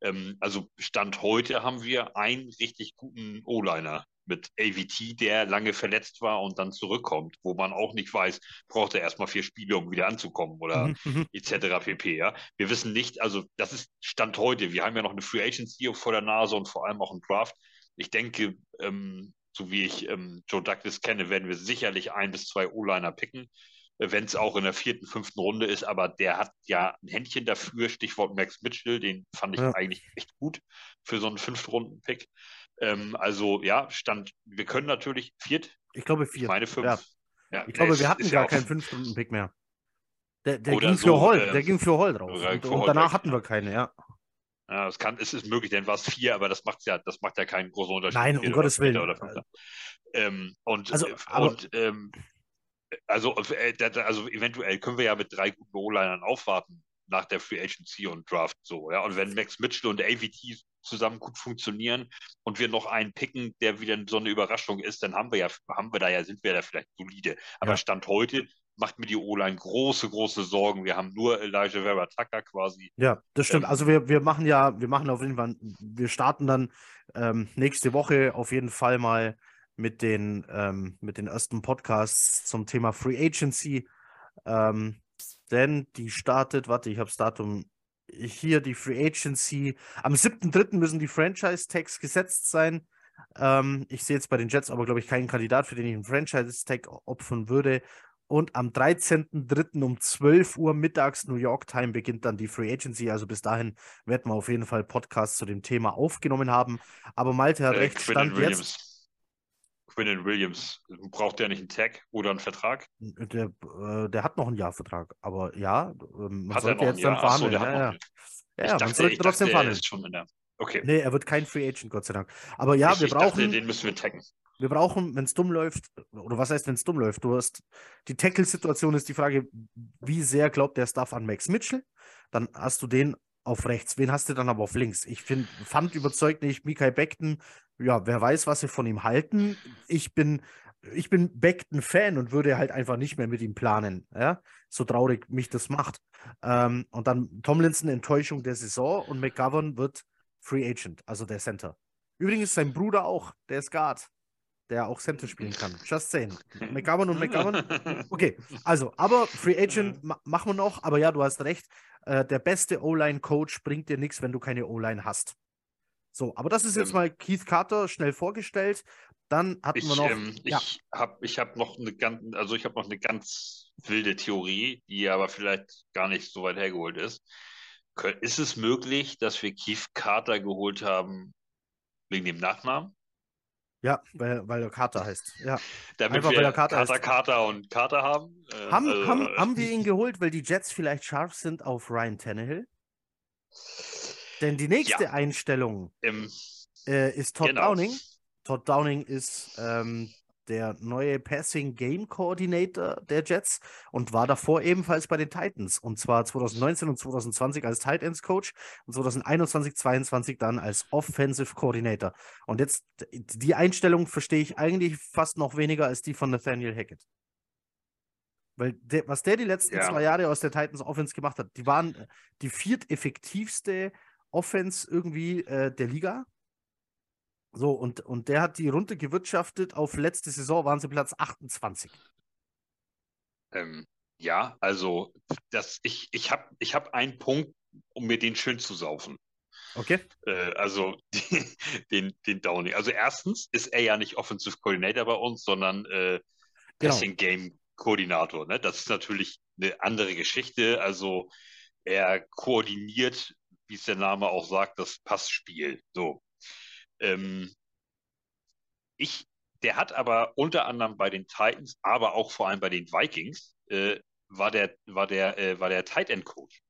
Ähm, also Stand heute haben wir einen richtig guten O-Liner mit AVT, der lange verletzt war und dann zurückkommt, wo man auch nicht weiß, braucht er erstmal vier Spiele, um wieder anzukommen oder mhm. mhm. etc. pp. Ja? Wir wissen nicht, also das ist Stand heute. Wir haben ja noch eine Free Agency vor der Nase und vor allem auch einen Draft ich denke, ähm, so wie ich ähm, Joe Douglas kenne, werden wir sicherlich ein bis zwei O-Liner picken, äh, wenn es auch in der vierten, fünften Runde ist. Aber der hat ja ein Händchen dafür. Stichwort Max Mitchell, den fand ich ja. eigentlich echt gut für so einen Fünftrunden-Pick. Ähm, also ja, stand, wir können natürlich viert. Ich glaube vier. Ich meine fünf. Ja. Ja, ich glaube, wir hatten gar keinen Fünf-Stunden-Pick mehr. Der, der ging so, für Hall, äh, der ging für Hall drauf. Und, und danach hatten wir keine, ja. Ja, es, kann, es ist möglich, denn war es vier, aber das macht ja, das macht ja keinen großen Unterschied. Nein, um Gottes Willen. Ähm, und also, äh, und ähm, also, äh, also eventuell können wir ja mit drei guten O-Linern aufwarten nach der Free Agency und Draft so, ja. Und wenn Max Mitchell und AVT zusammen gut funktionieren und wir noch einen picken, der wieder so eine Überraschung ist, dann haben wir ja, haben wir da ja, sind wir da vielleicht solide. Aber ja. Stand heute macht mir die O-Line große, große Sorgen. Wir haben nur Elijah Vera Tucker quasi. Ja, das stimmt. Ähm, also wir, wir machen ja, wir machen auf jeden Fall, wir starten dann ähm, nächste Woche auf jeden Fall mal mit den, ähm, mit den ersten Podcasts zum Thema Free Agency. Ähm, denn die startet, warte, ich habe das Datum hier, die Free Agency. Am 7.3. müssen die Franchise-Tags gesetzt sein. Ähm, ich sehe jetzt bei den Jets aber, glaube ich, keinen Kandidat, für den ich einen Franchise-Tag opfern würde. Und am 13.03. um 12 Uhr mittags New York Time beginnt dann die Free Agency. Also bis dahin werden wir auf jeden Fall Podcasts zu dem Thema aufgenommen haben. Aber Malte hat äh, recht, Stand jetzt. Quinnen Williams, braucht der nicht einen Tag oder einen Vertrag? Der, äh, der hat noch einen Jahrvertrag, aber ja, ähm, man Hat sollte jetzt dann so, verhandeln. hat ja, ja. Ja, ja, man dachte, sollte trotzdem dachte, er verhandeln. Okay. Nee, er wird kein Free Agent, Gott sei Dank. Aber ja, ich, wir ich dachte, brauchen, den müssen wir taggen. Wir brauchen, wenn es dumm läuft, oder was heißt, wenn es dumm läuft? Du hast die Tackle-Situation ist die Frage, wie sehr glaubt der Staff an Max Mitchell? Dann hast du den auf rechts. Wen hast du dann aber auf links? Ich find, fand überzeugt nicht Mikael Beckton. Ja, wer weiß, was sie von ihm halten. Ich bin, ich bin Beckton-Fan und würde halt einfach nicht mehr mit ihm planen. Ja? So traurig mich das macht. Ähm, und dann Tomlinson, Enttäuschung der Saison und McGovern wird Free Agent, also der Center. Übrigens sein Bruder auch, der ist Guard, der auch Center spielen kann. Just saying. McGovern und McGovern. Okay, also, aber Free Agent ma machen wir noch. Aber ja, du hast recht. Äh, der beste O-Line-Coach bringt dir nichts, wenn du keine O-Line hast. So, aber das ist jetzt Ähm. mal Keith Carter schnell vorgestellt. Dann hatten Ich, wir noch. ähm, ja, ich habe ich hab noch eine ganz, also ich habe noch eine ganz wilde Theorie, die aber vielleicht gar nicht so weit hergeholt ist. Ist es möglich, dass wir Keith Carter geholt haben wegen dem Nachnamen? Ja, weil, weil er Carter heißt. Ja. Damit Einfach, weil wir er Carter Carter, heißt. Carter und Carter haben? Äh, Haben, also, haben, äh, haben wir ihn geholt, weil die Jets vielleicht scharf sind auf Ryan Tannehill? Denn die nächste Einstellung ähm, äh, ist Todd genau. Downing. Todd Downing ist ähm, der neue Passing Game Coordinator der Jets und war davor ebenfalls bei den Titans. Und zwar 2019 und 2020 als Tight Ends Coach und 2021, 2022 dann als Offensive Coordinator. Und jetzt die Einstellung verstehe ich eigentlich fast noch weniger als die von Nathaniel Hackett. Weil der, was der die letzten Ja. zwei Jahre aus der Titans Offense gemacht hat, die waren die vierteffektivste Offense irgendwie äh, der Liga. So, und, und der hat die Runde gewirtschaftet. Auf letzte Saison waren sie Platz 28. Ähm, ja, also das, ich, ich habe ich hab einen Punkt, um mir den schön zu saufen. Okay? Äh, also die, den, den Downing. Also erstens ist er ja nicht Offensive Coordinator bei uns, sondern äh, Genau. Passing Game Koordinator. Ne? Das ist natürlich eine andere Geschichte. Also er koordiniert, wie es der Name auch sagt, das Passspiel. So. Ähm, ich, der hat aber unter anderem bei den Titans, aber auch vor allem bei den Vikings, äh, war der, war der, äh, war der Tight End Coach.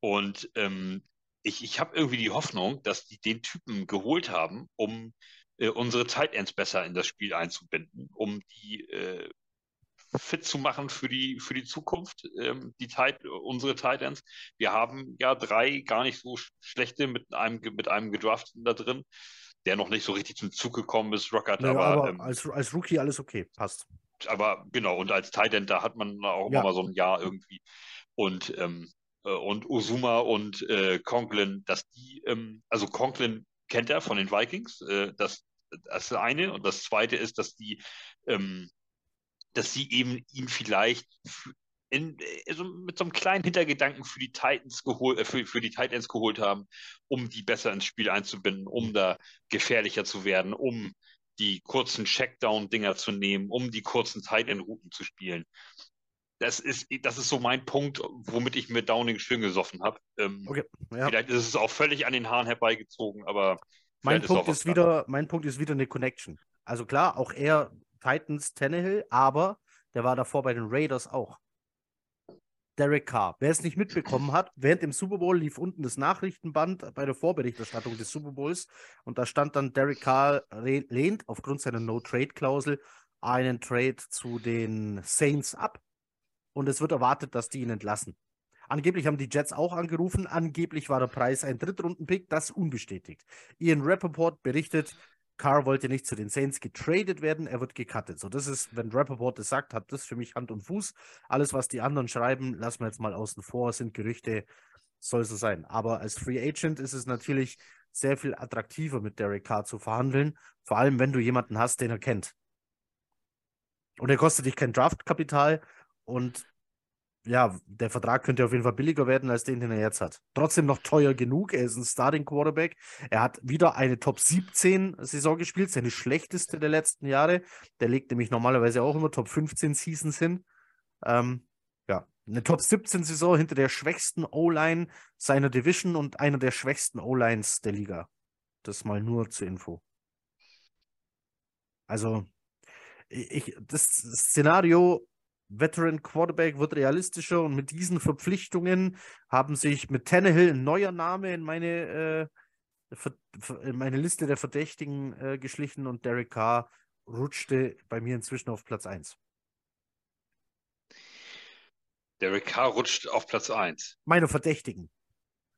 Und ähm, ich, ich habe irgendwie die Hoffnung, dass die den Typen geholt haben, um äh, unsere Tight Ends besser in das Spiel einzubinden, um die äh, fit zu machen für die, für die Zukunft, ähm, die Tight, unsere Tight Ends. Wir haben ja drei gar nicht so sch- schlechte mit einem, mit einem gedrafteten da drin, der noch nicht so richtig zum Zug gekommen ist, Rockert, Naja, aber, aber ähm, als, als Rookie alles okay. Passt. aber genau, und als Tight End, da hat man auch Ja. immer mal so ein Jahr irgendwie. Und, ähm, äh, und Uzuma und äh, Conklin, dass die, ähm, also Conklin kennt er von den Vikings, äh, das, das ist das eine. Und das zweite ist, dass die, ähm, dass sie eben ihn vielleicht in, also mit so einem kleinen Hintergedanken für die Titans geholt, äh, für, für die Titans geholt haben, um die besser ins Spiel einzubinden, um da gefährlicher zu werden, um die kurzen Checkdown-Dinger zu nehmen, um die kurzen Tight-End-Routen zu spielen. Das ist, das ist so mein Punkt, womit ich mir Downing schön gesoffen habe. Ähm, Okay. Ja. Vielleicht ist es auch völlig an den Haaren herbeigezogen, aber Mein Punkt, ist dran. wieder, mein Punkt ist wieder eine Connection. Also klar, auch er Titans Tannehill, aber der war davor bei den Raiders auch. Derek Carr. Wer es nicht mitbekommen hat, während dem Super Bowl lief unten das Nachrichtenband bei der Vorberichterstattung des Super Bowls und da stand dann, Derek Carr lehnt aufgrund seiner No-Trade-Klausel einen Trade zu den Saints ab und es wird erwartet, dass die ihn entlassen. Angeblich haben die Jets auch angerufen. Angeblich war der Preis ein Drittrunden-Pick, das unbestätigt. Ian Rappaport berichtet, Carr wollte nicht zu den Saints getradet werden, er wird gecuttet. So, das ist, wenn Rappaport das sagt, hat das für mich Hand und Fuß. Alles, was die anderen schreiben, lassen wir jetzt mal außen vor, sind Gerüchte, soll so sein. Aber als Free Agent ist es natürlich sehr viel attraktiver, mit Derek Carr zu verhandeln. Vor allem, wenn du jemanden hast, den er kennt. Und er kostet dich kein Draftkapital und ja, der Vertrag könnte auf jeden Fall billiger werden als den, den er jetzt hat. Trotzdem noch teuer genug. Er ist ein Starting Quarterback. Er hat wieder eine Top 17 Saison gespielt, seine schlechteste der letzten Jahre. Der legt nämlich normalerweise auch immer Top 15 Seasons hin. Ähm, ja, eine Top 17 Saison hinter der schwächsten O-Line seiner Division und einer der schwächsten O-Lines der Liga. Das mal nur zur Info. Also, ich, das Szenario Veteran Quarterback wird realistischer und mit diesen Verpflichtungen haben sich mit Tannehill ein neuer Name in meine, äh, in meine Liste der Verdächtigen äh, geschlichen und Derek Carr rutschte bei mir inzwischen auf Platz 1. Derek Carr rutscht auf Platz 1. Meine Verdächtigen.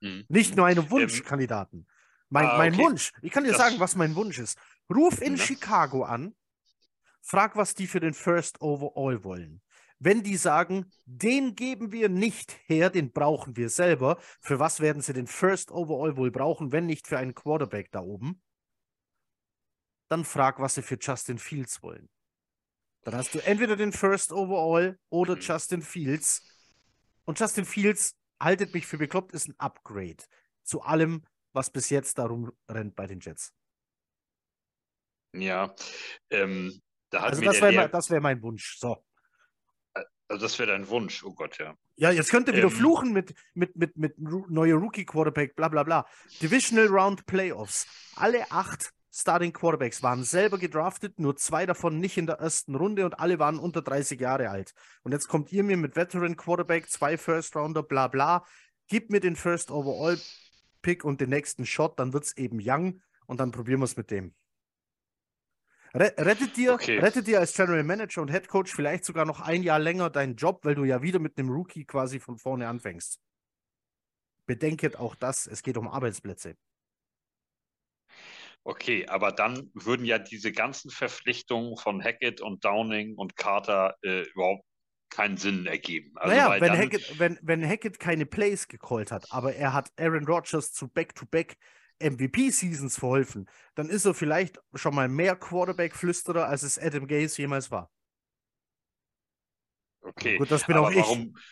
Hm. Nicht nur eine ähm, Wunschkandidaten. Mein, ah, mein Wunsch. Ich kann dir das... sagen, was mein Wunsch ist. Ruf in ja. Chicago an, frag, was die für den First Overall wollen wenn die sagen, den geben wir nicht her, den brauchen wir selber, für was werden sie den First Overall wohl brauchen, wenn nicht für einen Quarterback da oben? Dann frag, was sie für Justin Fields wollen. Dann hast du entweder den First Overall oder mhm. Justin Fields. Und Justin Fields, haltet mich für bekloppt, ist ein Upgrade zu allem, was bis jetzt darum rennt bei den Jets. Ja, ähm, da hat also das wäre wär mein Wunsch. So. Also das wäre dein Wunsch, oh Gott, ja. Ja, jetzt könnt ihr wieder ähm, fluchen mit, mit, mit, mit neuer Rookie-Quarterback, bla bla bla. Divisional Round Playoffs. Alle acht Starting Quarterbacks waren selber gedraftet, nur zwei davon nicht in der ersten Runde und alle waren unter 30 Jahre alt. Und jetzt kommt ihr mir mit Veteran Quarterback, zwei First Rounder, bla bla. Gib mir den First Overall Pick und den nächsten Shot, dann wird es eben Young und dann probieren wir es mit dem. Rettet dir, okay. rettet dir als General Manager und Head Coach vielleicht sogar noch ein Jahr länger deinen Job, weil du ja wieder mit einem Rookie quasi von vorne anfängst. Bedenket auch das, es geht um Arbeitsplätze. Okay, aber dann würden ja diese ganzen Verpflichtungen von Hackett und Downing und Carter äh, überhaupt keinen Sinn ergeben. Also, naja, wenn. Hackett, wenn, wenn Hackett keine Plays gecallt hat, aber er hat Aaron Rodgers zu Back-to-Back -back MVP-Seasons verholfen, dann ist er vielleicht schon mal mehr Quarterback-Flüsterer, als es Adam Gaze jemals war. Okay, Gut, das bin aber auch warum, ich.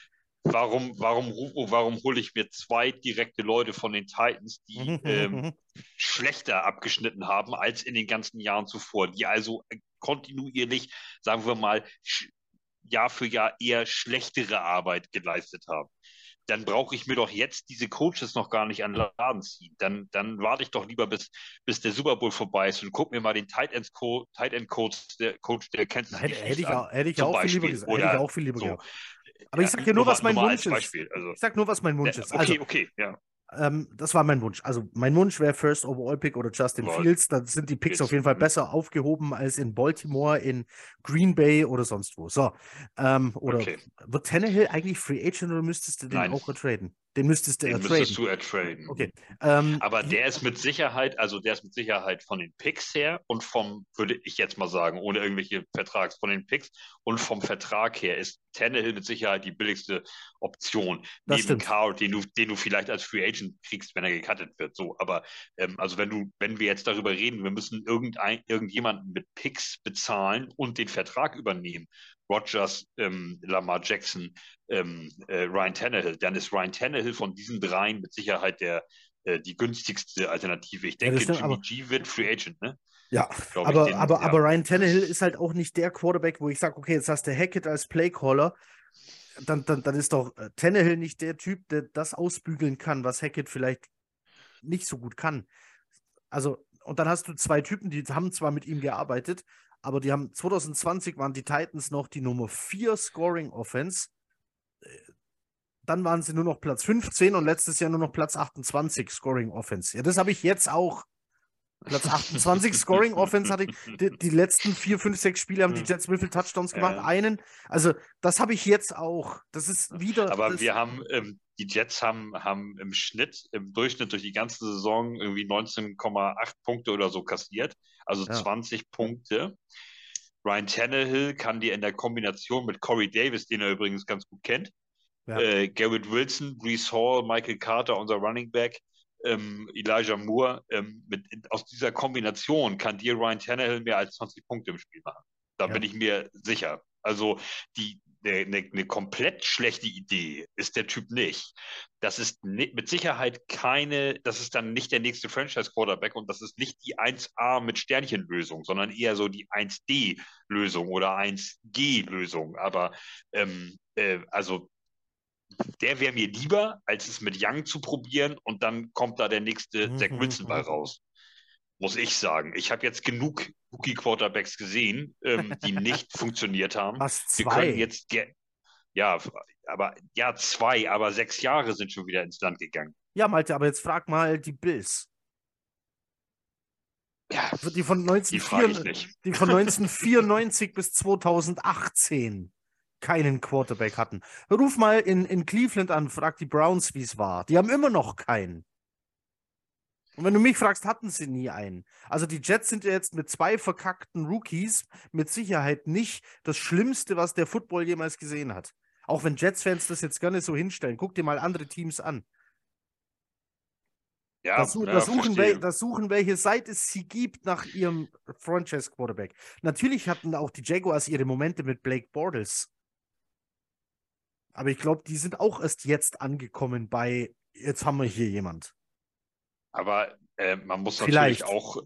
Warum, warum, warum hole ich mir zwei direkte Leute von den Titans, die mhm, ähm, mhm, mhm. schlechter abgeschnitten haben als in den ganzen Jahren zuvor, die also kontinuierlich, sagen wir mal, Jahr für Jahr eher schlechtere Arbeit geleistet haben? Dann brauche ich mir doch jetzt diese Coaches noch gar nicht an den Laden ziehen. Dann, dann warte ich doch lieber, bis, bis der Super Bowl vorbei ist und guck mir mal den Tight End, Co Tight End Coach, der Coach der kennt Hätte, hätte, ich auch, hätte ich auch viel lieber gesagt. Hätte ich auch viel lieber so. gesagt. Aber ich sage ja nur, was mein Wunsch ist. Also, ich sage nur, was mein Wunsch ist. Okay, also, okay, ja. Ähm, das war mein Wunsch. Also mein Wunsch wäre First Overall Pick oder Justin Boah. Fields. Da sind die Picks auf jeden Fall mhm. besser aufgehoben als in Baltimore, in Green Bay oder sonst wo. So. Ähm, oder okay. wird Tannehill eigentlich Free Agent oder müsstest du den Nein. auch ertraden? Den müsstest du den ertraden. müsstest du ertraden. Okay. Ähm, Aber der ist mit Sicherheit, also der ist mit Sicherheit von den Picks her und vom, würde ich jetzt mal sagen, ohne irgendwelche Vertrags, von den Picks und vom Vertrag her ist Tannehill mit Sicherheit die billigste Option. Das neben Carr, den du, den du vielleicht als Free Agent kriegst, wenn er gecuttet wird. So, aber ähm, also wenn du, wenn wir jetzt darüber reden, wir müssen irgendein, irgendjemanden mit Picks bezahlen und den Vertrag übernehmen. Rogers, ähm, Lamar Jackson, ähm, äh, Ryan Tannehill, dann ist Ryan Tannehill von diesen dreien mit Sicherheit der, äh, die günstigste Alternative. Ich denke, ja, stimmt, Jimmy G wird Free Agent, ne? Ja, aber, den, aber, ja. aber Ryan Tannehill ist halt auch nicht der Quarterback, wo ich sage, okay, jetzt hast du Hackett als Playcaller. Dann, dann, dann ist doch äh, Tannehill nicht der Typ, der das ausbügeln kann, was Hackett vielleicht nicht so gut kann. Also, und dann hast du zwei Typen, die haben zwar mit ihm gearbeitet, aber die haben 2020 waren die Titans noch die Nummer 4 Scoring Offense. Äh, dann waren sie nur noch Platz 15 und letztes Jahr nur noch Platz 28 Scoring Offense. Ja, das habe ich jetzt auch Platz 28 Scoring Offense hatte ich. Die, die, letzten vier, fünf, sechs Spiele haben die Jets wie viele Touchdowns gemacht? Ja. Einen. Also, das habe ich jetzt auch. Das ist wieder. Aber wir haben, ähm, die Jets haben, haben im Schnitt, im Durchschnitt durch die ganze Saison irgendwie 19,8 Punkte oder so kassiert. Also ja. 20 Punkte. Ryan Tannehill kann dir in der Kombination mit Corey Davis, den er übrigens ganz gut kennt, ja. äh, Garrett Wilson, Brees Hall, Michael Carter, unser Running Back, ähm, Elijah Moore, ähm, mit, aus dieser Kombination kann dir Ryan Tannehill mehr als 20 Punkte im Spiel machen. Da ja. bin ich mir sicher. Also die, eine, eine komplett schlechte Idee ist der Typ nicht. Das ist mit Sicherheit keine, das ist dann nicht der nächste Franchise-Quarterback und das ist nicht die 1A mit Sternchenlösung, sondern eher so die 1D-Lösung oder 1G-Lösung. Aber ähm, äh, also der wäre mir lieber, als es mit Young zu probieren und dann kommt da der nächste mhm. Zach Wilson bei raus. muss ich sagen. Ich habe jetzt genug Rookie-Quarterbacks gesehen, ähm, die nicht funktioniert haben. Was, Wir zwei? können jetzt, ja, aber ja, zwei, aber sechs Jahre sind schon wieder ins Land gegangen. Ja, Malte, aber jetzt frag mal die Bills. Ja, Also die von, die frage ich 1994, nicht. die von 1994 bis 2018 keinen Quarterback hatten. Ruf mal in, in Cleveland an, frag die Browns, wie es war. Die haben immer noch keinen. Und wenn du mich fragst, hatten sie nie einen. Also die Jets sind ja jetzt mit zwei verkackten Rookies mit Sicherheit nicht das Schlimmste, was der Football jemals gesehen hat. Auch wenn Jets-Fans das jetzt gerne so hinstellen. Guck dir mal andere Teams an. Ja, Da, su ja, da, suchen wel da suchen, welche Seite es sie gibt nach ihrem Franchise-Quarterback. Natürlich hatten auch die Jaguars ihre Momente mit Blake Bortles. Aber ich glaube, die sind auch erst jetzt angekommen bei, jetzt haben wir hier jemand. Aber äh, man muss Vielleicht. natürlich auch,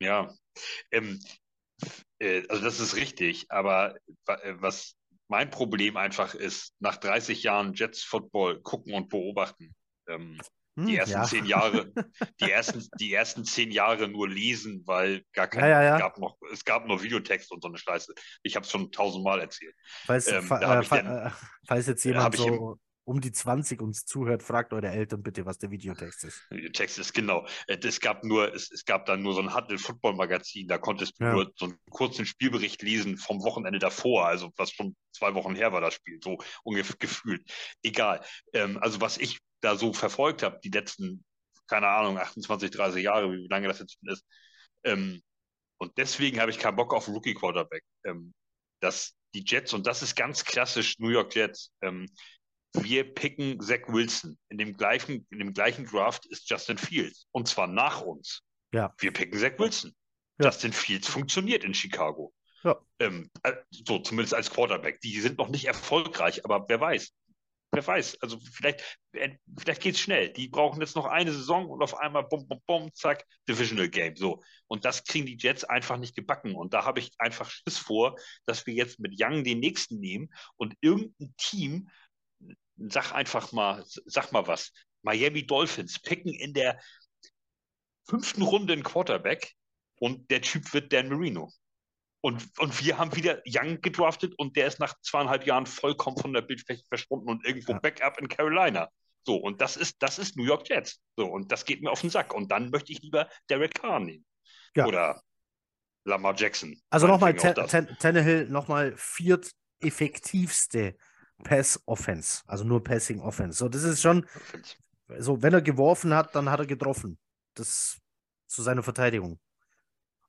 ja, ähm, äh, also das ist richtig, aber äh, was mein Problem einfach ist, nach 30 Jahren Jets Football gucken und beobachten, ähm, Hm, die ersten ja. zehn Jahre, die ersten, die ersten zehn Jahre nur lesen, weil gar kein, Ja, ja. Es gab noch, es gab nur Videotext und so eine Scheiße. Ich habe es schon tausendmal erzählt. Falls, ähm, äh, den- äh, falls jetzt da jemand im- so um die 20 uns zuhört, fragt eure Eltern bitte, was der Videotext ist. Text ist genau. Äh, Es gab nur, es, es gab dann nur so ein Huddle Football Magazin, da konntest du nur so einen kurzen Spielbericht lesen vom Wochenende davor, also was schon zwei Wochen her war das Spiel, so ungefähr gefühlt. Egal. Ähm, also was ich da so verfolgt habe, die letzten, keine Ahnung, 28, 30 Jahre, wie lange das jetzt ist. Ähm, und deswegen habe ich keinen Bock auf einen Rookie Quarterback. Ähm, dass die Jets, und das ist ganz klassisch New York Jets, ähm, wir picken Zach Wilson. In dem gleichen, in dem gleichen Draft ist Justin Fields. Und zwar nach uns. Ja. Wir picken Zach Wilson. Ja. Justin Fields funktioniert in Chicago. Ja. Ähm, äh, so, zumindest als Quarterback. Die sind noch nicht erfolgreich, aber wer weiß. Wer weiß. Also vielleicht, äh, vielleicht geht's schnell. Die brauchen jetzt noch eine Saison und auf einmal bum, bum, bum, zack, Divisional Game. So. Und das kriegen die Jets einfach nicht gebacken. Und da habe ich einfach Schiss vor, dass wir jetzt mit Young den nächsten nehmen und irgendein Team sag einfach mal, sag mal was. Miami Dolphins picken in der fünften Runde einen Quarterback und der Typ wird Dan Marino. Und, und wir haben wieder Young gedraftet und der ist nach zweieinhalb Jahren vollkommen von der Bildfläche verschwunden und irgendwo Ja. Backup in Carolina. So, und das ist, das ist New York Jets. So, und das geht mir auf den Sack. Und dann möchte ich lieber Derek Carr nehmen. Ja. Oder Lamar Jackson. Also nochmal, Tannehill nochmal viert effektivste Pass-Offense, also nur Passing-Offense. So, das ist schon, so, wenn er geworfen hat, dann hat er getroffen. Das zu seiner Verteidigung.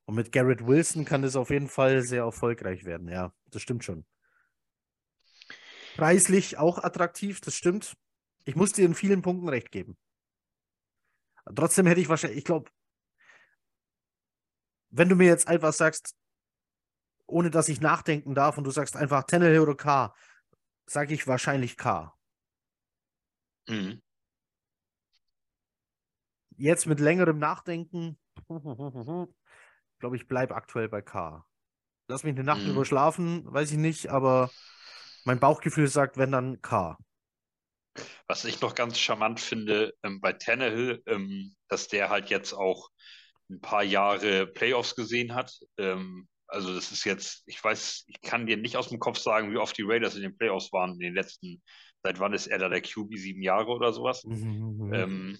Und mit Garrett Wilson kann das auf jeden Fall sehr erfolgreich werden. Ja, das stimmt schon. Preislich auch attraktiv, das stimmt. Ich muss dir in vielen Punkten recht geben. Trotzdem hätte ich wahrscheinlich, ich glaube, wenn du mir jetzt einfach sagst, ohne dass ich nachdenken darf und du sagst einfach Tannehill oder K, sage ich wahrscheinlich K. Mhm. Jetzt mit längerem Nachdenken, glaube ich, bleib aktuell bei K. Lass mich eine Nacht Mhm. überschlafen, weiß ich nicht, aber mein Bauchgefühl sagt, wenn dann K. Was ich noch ganz charmant finde ähm, bei Tannehill, ähm, dass der halt jetzt auch ein paar Jahre Playoffs gesehen hat. Ähm, also das ist jetzt, ich weiß, ich kann dir nicht aus dem Kopf sagen, wie oft die Raiders in den Playoffs waren in den letzten, seit wann ist er da der QB, sieben Jahre oder sowas. Mhm.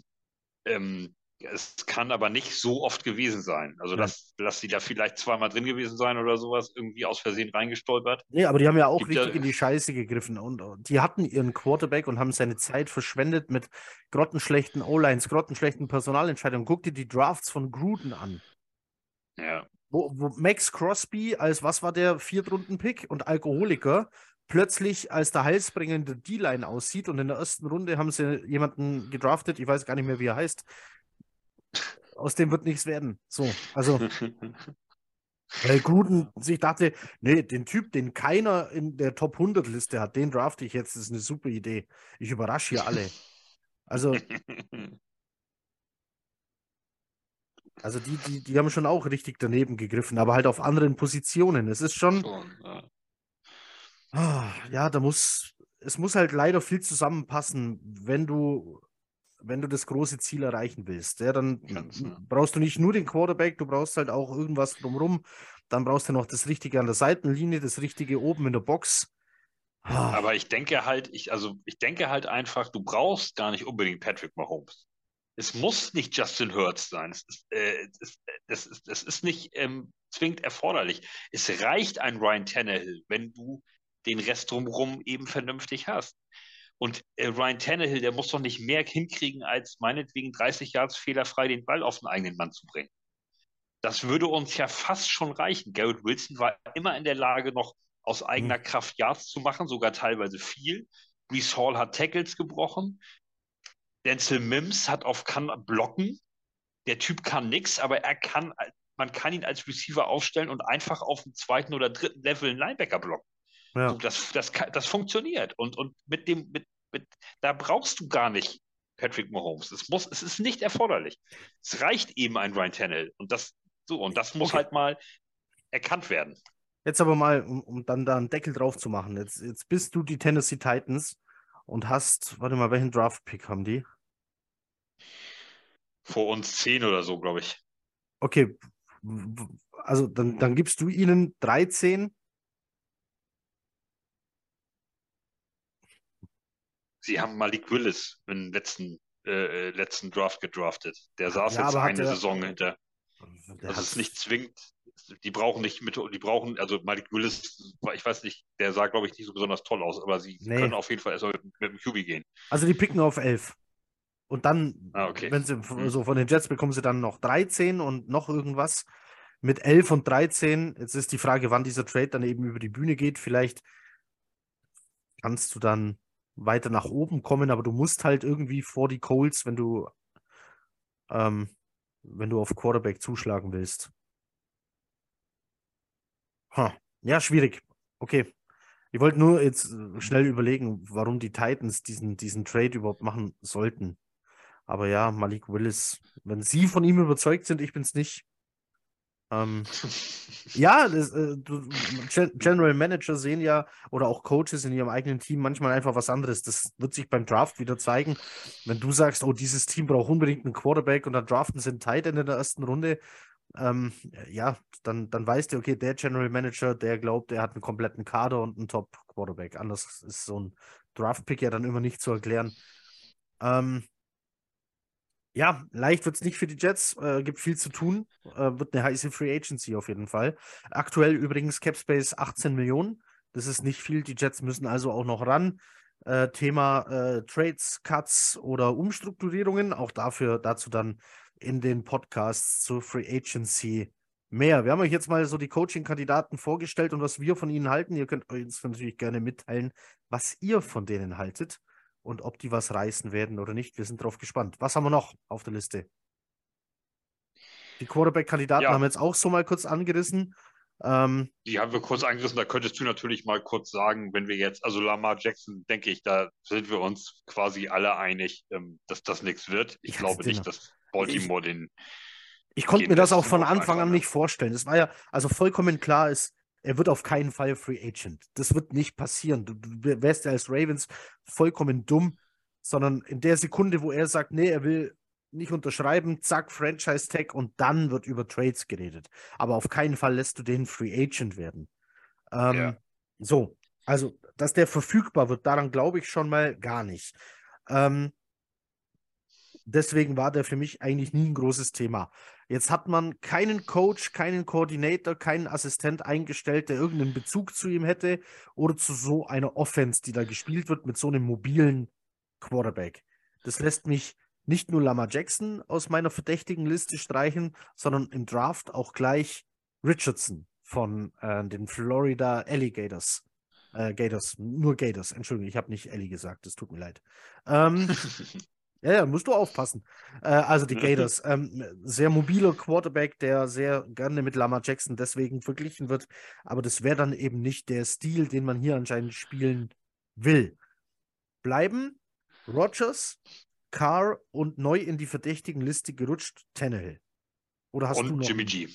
Es kann aber nicht so oft gewesen sein. Also Ja. lass, lass die da vielleicht zweimal drin gewesen sein oder sowas, irgendwie aus Versehen reingestolpert. Nee, aber die haben ja auch Gibt richtig in die Scheiße gegriffen und und die hatten ihren Quarterback und haben seine Zeit verschwendet mit grottenschlechten O-Lines, grottenschlechten Personalentscheidungen. Guck dir die Drafts von Gruden an. Ja. Wo, wo Max Crosby als, was war der, Viertrunden-Pick und Alkoholiker plötzlich als der heilsbringende D-Line aussieht und in der ersten Runde haben sie jemanden gedraftet, ich weiß gar nicht mehr, wie er heißt. Aus dem wird nichts werden. So, also, weil Gruden sich dachte, nee, den Typ, den keiner in der Top 100 Liste hat, den drafte ich jetzt, das ist eine super Idee. Ich überrasche hier alle. Also, also die, die, die haben schon auch richtig daneben gegriffen, aber halt auf anderen Positionen. Es ist schon, Schon, ja. Ah, ja, da muss, es muss halt leider viel zusammenpassen, wenn du wenn du das große Ziel erreichen willst. Ja, dann ja. brauchst du nicht nur den Quarterback, du brauchst halt auch irgendwas drumherum. Dann brauchst du noch das Richtige an der Seitenlinie, das Richtige oben in der Box. Ah, Aber ich denke halt, ich, also ich denke halt einfach, du brauchst gar nicht unbedingt Patrick Mahomes. Es muss nicht Justin Hurts sein. Es ist, äh, es, das ist, das ist nicht ähm, zwingend erforderlich. Es reicht ein Ryan Tannehill, wenn du den Rest drumherum eben vernünftig hast. Und äh, Ryan Tannehill, der muss doch nicht mehr hinkriegen, als meinetwegen 30 Yards fehlerfrei den Ball auf den eigenen Mann zu bringen. Das würde uns ja fast schon reichen. Garrett Wilson war immer in der Lage, noch aus eigener Hm. Kraft Yards zu machen, sogar teilweise viel. Brees Hall hat Tackles gebrochen. Denzel Mims hat auf kann blocken. Der Typ kann nix, aber er kann, man kann ihn als Receiver aufstellen und einfach auf dem zweiten oder dritten Level einen Linebacker blocken. ja. So, das, das, das funktioniert. Und, und mit dem, mit, mit, da brauchst du gar nicht Patrick Mahomes. Es muss, es ist nicht erforderlich. Es reicht eben ein Ryan Tannehill. Und das, so, und das muss Okay. halt mal erkannt werden. Jetzt aber mal, um, um dann da einen Deckel drauf zu machen. Jetzt, jetzt bist du die Tennessee Titans und hast, warte mal, welchen Draft-Pick haben die? Vor uns zehn oder so, glaube ich. Okay, also dann, dann gibst du ihnen 13. Sie haben Malik Willis im letzten, äh, äh, letzten Draft gedraftet. Der saß Ja, jetzt eine der- Saison hinter. Das hat- ist nicht zwingend. Die brauchen nicht mit, die brauchen, also Malik Willis, ich weiß nicht, der sah, glaube ich, nicht so besonders toll aus, aber sie Nee. können auf jeden Fall erstmal mit, mit dem QB gehen. Also die picken auf 11. Und dann, Ah, okay. wenn sie Hm. so von den Jets bekommen sie dann noch 13 und noch irgendwas mit 11 und 13. Jetzt ist die Frage, wann dieser Trade dann eben über die Bühne geht. Vielleicht kannst du dann weiter nach oben kommen, aber du musst halt irgendwie vor die Colts, wenn du ähm, wenn du auf Quarterback zuschlagen willst. Ha. Ja, schwierig. Okay. Ich wollte nur jetzt äh, schnell überlegen, warum die Titans diesen, diesen Trade überhaupt machen sollten. Aber ja, Malik Willis, wenn sie von ihm überzeugt sind, ich bin es nicht. Ähm, ja, das, äh, General Manager sehen ja oder auch Coaches in ihrem eigenen Team manchmal einfach was anderes. Das wird sich beim Draft wieder zeigen. Wenn du sagst, oh, dieses Team braucht unbedingt einen Quarterback und dann draften sie einen Tight End in der ersten Runde, ähm, ja, dann, dann weißt du, okay, der General Manager, der glaubt, er hat einen kompletten Kader und einen Top-Quarterback. Anders ist so ein Draft-Pick ja dann immer nicht zu erklären. Ähm, ja, leicht wird es nicht für die Jets, äh, gibt viel zu tun, äh, wird eine heiße Free Agency auf jeden Fall. Aktuell übrigens Capspace 18 Millionen, das ist nicht viel, die Jets müssen also auch noch ran. Äh, Thema äh, Trades, Cuts oder Umstrukturierungen, auch dafür, dazu dann in den Podcasts zur Free Agency mehr. Wir haben euch jetzt mal so die Coaching-Kandidaten vorgestellt und was wir von ihnen halten. Ihr könnt uns natürlich gerne mitteilen, was ihr von denen haltet und ob die was reißen werden oder nicht. Wir sind drauf gespannt. Was haben wir noch auf der Liste? Die Quarterback-Kandidaten Ja. haben wir jetzt auch so mal kurz angerissen. Ähm, Die haben wir kurz angerissen. Da könntest du natürlich mal kurz sagen, wenn wir jetzt, also Lamar Jackson, denke ich, da sind wir uns quasi alle einig, ähm, dass das nichts wird. Ich Ich glaube nicht, dass Baltimore den. ich konnte mir das auch von Anfang an ne? nicht vorstellen. Es war ja, also vollkommen klar ist, er wird auf keinen Fall Free Agent. Das wird nicht passieren. Du, du wärst ja als Ravens vollkommen dumm, sondern in der Sekunde, wo er sagt, nee, er will nicht unterschreiben, zack, Franchise Tag und dann wird über Trades geredet. Aber auf keinen Fall lässt du den Free Agent werden. Ähm, Ja. So, also, dass der verfügbar wird, daran glaube ich schon mal gar nicht. Ähm, deswegen war der für mich eigentlich nie ein großes Thema. Jetzt hat man keinen Coach, keinen Koordinator, keinen Assistent eingestellt, der irgendeinen Bezug zu ihm hätte oder zu so einer Offense, die da gespielt wird mit so einem mobilen Quarterback. Das lässt mich nicht nur Lamar Jackson aus meiner verdächtigen Liste streichen, sondern im Draft auch gleich Richardson von äh, den Florida Alligators. Äh, Gators, nur Gators, Entschuldigung, ich habe nicht Ellie gesagt, es tut mir leid. Ähm, ja, ja, musst du aufpassen. Äh, also die Gators, ähm, sehr mobiler Quarterback, der sehr gerne mit Lamar Jackson deswegen verglichen wird, aber das wäre dann eben nicht der Stil, den man hier anscheinend spielen will. Bleiben Rogers, Carr und neu in die verdächtigen Liste gerutscht Tannehill. Oder hast du Und noch Jimmy? G.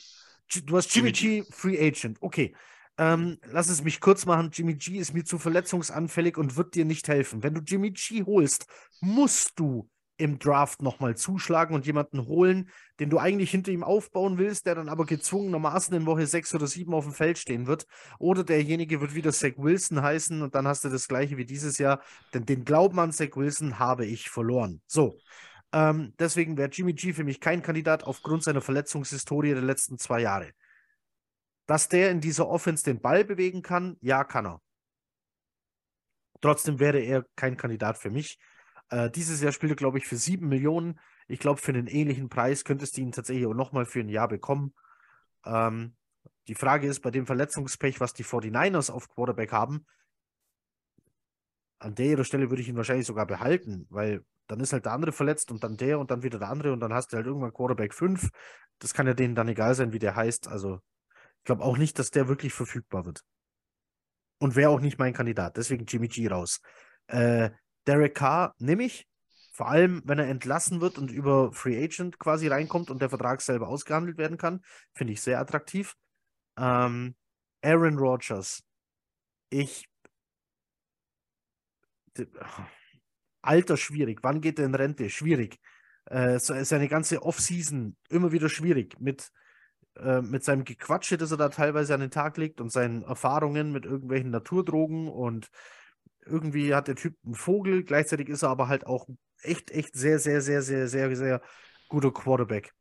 G- Du hast Jimmy, Jimmy G, Free Agent. Okay. Ähm, lass es mich kurz machen. Jimmy G ist mir zu verletzungsanfällig und wird dir nicht helfen. Wenn du Jimmy G holst, musst du im Draft nochmal zuschlagen und jemanden holen, den du eigentlich hinter ihm aufbauen willst, der dann aber gezwungenermaßen in Woche 6 oder 7 auf dem Feld stehen wird. Oder derjenige wird wieder Zach Wilson heißen und dann hast du das gleiche wie dieses Jahr. Denn den Glauben an Zach Wilson habe ich verloren. So. Ähm, deswegen wäre Jimmy G für mich kein Kandidat aufgrund seiner Verletzungshistorie der letzten zwei Jahre. Dass der in dieser Offense den Ball bewegen kann, ja, kann er. Trotzdem wäre er kein Kandidat für mich. Äh, dieses Jahr spielt er, glaube ich, für sieben Millionen. Ich glaube, für einen ähnlichen Preis könntest du ihn tatsächlich auch nochmal für ein Jahr bekommen. Ähm, die Frage ist, bei dem Verletzungspech, was die 49ers auf Quarterback haben, an der Stelle würde ich ihn wahrscheinlich sogar behalten, weil dann ist halt der andere verletzt und dann der und dann wieder der andere und dann hast du halt irgendwann Quarterback 5. Das kann ja denen dann egal sein, wie der heißt. Also ich glaube auch nicht, dass der wirklich verfügbar wird. Und wäre auch nicht mein Kandidat. Deswegen Jimmy G raus. Äh, Derek Carr nehme ich. Vor allem, wenn er entlassen wird und über Free Agent quasi reinkommt und der Vertrag selber ausgehandelt werden kann. Finde ich sehr attraktiv. Ähm, Aaron Rodgers. Ich. Alter, schwierig. Wann geht er in Rente? Schwierig. Äh, seine ganze Offseason immer wieder schwierig. Mit äh, mit seinem Gequatsche, das er da teilweise an den Tag legt und seinen Erfahrungen mit irgendwelchen Naturdrogen und irgendwie hat der Typ einen Vogel, gleichzeitig ist er aber halt auch echt, echt sehr, sehr, sehr, sehr, sehr, sehr guter Quarterback.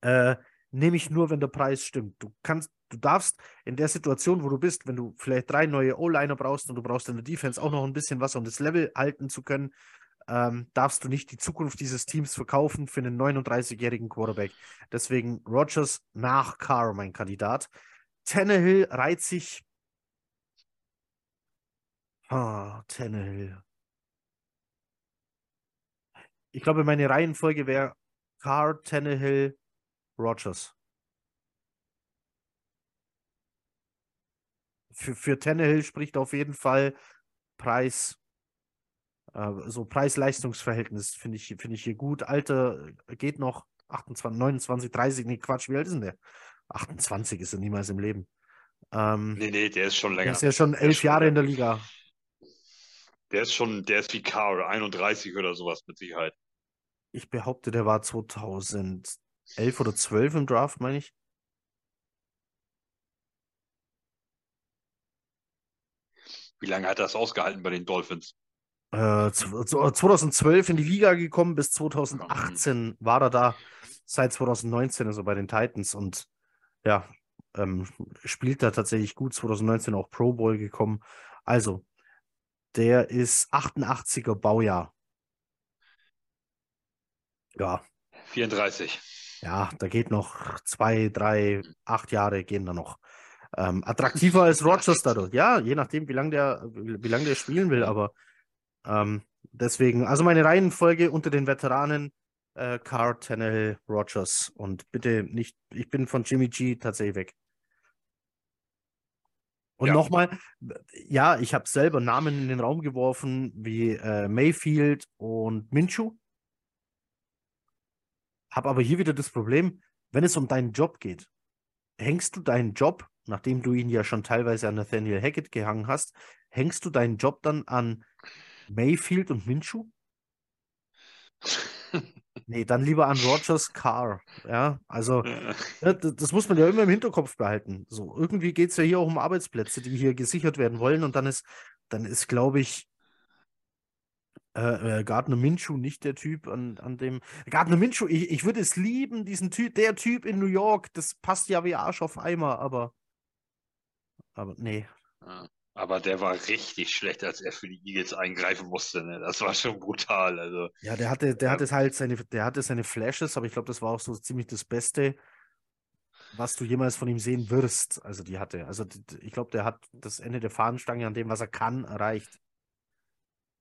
Äh, nehme ich nur, wenn der Preis stimmt. Du kannst, du darfst in der Situation, wo du bist, wenn du vielleicht drei neue O-Liner brauchst und du brauchst in der Defense auch noch ein bisschen was, um das Level halten zu können, ähm, darfst du nicht die Zukunft dieses Teams verkaufen für einen 39-jährigen Quarterback. Deswegen Rogers nach Carr mein Kandidat. Tannehill reiht sich. Ah, Tannehill. Ich glaube, meine Reihenfolge wäre Carr, Tannehill, Rogers. Für, für Tannehill spricht auf jeden Fall Preis äh, so Preis-Leistungs-Verhältnis finde ich, find ich hier gut. Alter äh, geht noch 28, 29, 30, nee, Quatsch, wie alt ist denn der? 28 ist er niemals im Leben. Ähm, nee, nee, der ist schon länger. Der ist ja schon elf Jahre schon in der Liga. Der ist schon, der ist wie Carl, 31 oder sowas mit Sicherheit. Ich behaupte, der war 2011 oder 12 im Draft, meine ich. Wie lange hat er das ausgehalten bei den Dolphins? 2012 äh, in die Liga gekommen, bis 2018 war er da, seit 2019 also bei den Titans und ja, ähm, spielt da tatsächlich gut, 2019 auch Pro Bowl gekommen. Also, der ist 88er Baujahr. Ja. 34. Ja, da geht noch zwei, drei, acht Jahre gehen da noch. Ähm, attraktiver als Rogers dadurch. Ja, je nachdem, wie lange der, wie lange der spielen will, aber ähm, deswegen, also meine Reihenfolge unter den Veteranen, äh, Carr, Tannehill, Rogers und bitte nicht, ich bin von Jimmy G tatsächlich weg. Und ja. nochmal, ja, ich habe selber Namen in den Raum geworfen wie äh, Mayfield und Minshew. Habe aber hier wieder das Problem, wenn es um deinen Job geht, hängst du deinen Job, nachdem du ihn ja schon teilweise an Nathaniel Hackett gehangen hast, hängst du deinen Job dann an Mayfield und Minshew? Nee, dann lieber an Rogers Carr. Ja, also ja, das muss man ja immer im Hinterkopf behalten. So, irgendwie geht es ja hier auch um Arbeitsplätze, die hier gesichert werden wollen. Und dann ist, dann ist, glaube ich, äh, äh, Gardner Minshew nicht der Typ, an, an dem. Gardner Minshew, ich, ich würde es lieben, diesen Typ, der Typ in New York, das passt ja wie Arsch auf Eimer, aber. Aber nee. Ja. Aber der war richtig schlecht, als er für die Eagles eingreifen musste. Ne? Das war schon brutal. Also, ja, der hatte, der ja. hatte halt seine, der hatte seine Flashes, aber ich glaube, das war auch so ziemlich das Beste, was du jemals von ihm sehen wirst. Also die hatte. Also ich glaube, der hat das Ende der Fahnenstange an dem, was er kann, erreicht.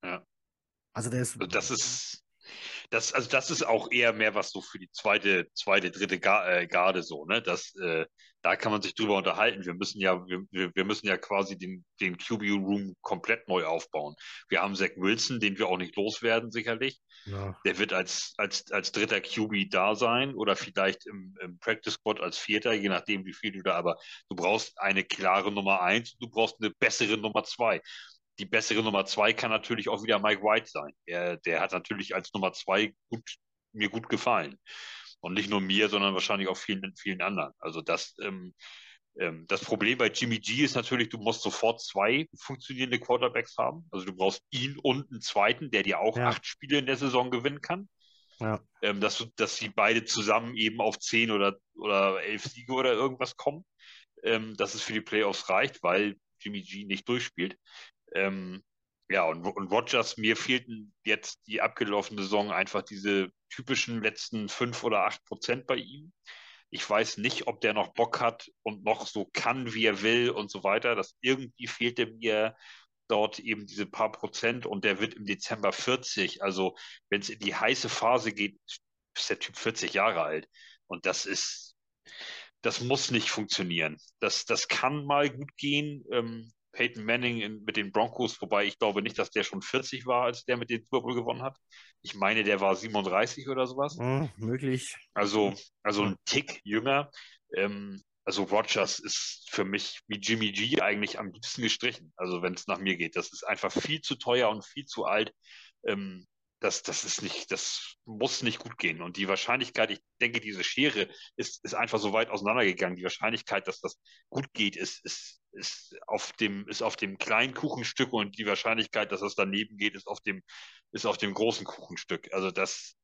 Ja. Also der ist. Das ist, das, also das ist auch eher mehr was so für die zweite, zweite, dritte äh, Garde so, ne? Das, äh, da kann man sich drüber unterhalten. Wir müssen ja, wir, wir müssen ja quasi den, den QB-Room komplett neu aufbauen. Wir haben Zach Wilson, den wir auch nicht loswerden, sicherlich. Ja. Der wird als, als, als dritter QB da sein oder vielleicht im, im Practice Squad als Vierter, je nachdem, wie viel du da, aber du brauchst eine klare Nummer eins, du brauchst eine bessere Nummer zwei. Die bessere Nummer zwei kann natürlich auch wieder Mike White sein. Der, der hat natürlich als Nummer zwei gut, mir gut gefallen. Und nicht nur mir, sondern wahrscheinlich auch vielen, vielen anderen. Also das, ähm, ähm, das Problem bei Jimmy G ist natürlich, du musst sofort zwei funktionierende Quarterbacks haben. Also du brauchst ihn und einen zweiten, der dir auch ja. acht Spiele in der Saison gewinnen kann. Ja. Ähm, dass, dass sie beide zusammen eben auf zehn oder, oder elf Siege oder irgendwas kommen. Ähm, dass es für die Playoffs reicht, weil Jimmy G nicht durchspielt. Ähm, ja, und, und Rogers, mir fehlten jetzt die abgelaufene Saison einfach diese typischen letzten fünf oder acht Prozent bei ihm. Ich weiß nicht, ob der noch Bock hat und noch so kann, wie er will und so weiter. Das irgendwie fehlte mir dort eben diese paar Prozent und der wird im Dezember 40. Also wenn es in die heiße Phase geht, ist der Typ 40 Jahre alt. Und das ist, das muss nicht funktionieren. Das, das kann mal gut gehen. Ähm, Peyton Manning in, mit den Broncos, wobei ich glaube nicht, dass der schon 40 war, als der mit dem Super Bowl gewonnen hat. Ich meine, der war 37 oder sowas. Oh, möglich. Also, also ein Tick jünger. Ähm, also Rogers ist für mich wie Jimmy G eigentlich am liebsten gestrichen. Also wenn es nach mir geht, das ist einfach viel zu teuer und viel zu alt. Ähm, das, das ist nicht, das muss nicht gut gehen. Und die Wahrscheinlichkeit, ich denke, diese Schere ist, ist einfach so weit auseinandergegangen. Die Wahrscheinlichkeit, dass das gut geht, ist, ist, ist auf dem, ist auf dem kleinen Kuchenstück und die Wahrscheinlichkeit, dass das daneben geht, ist auf dem, ist auf dem großen Kuchenstück. Also das,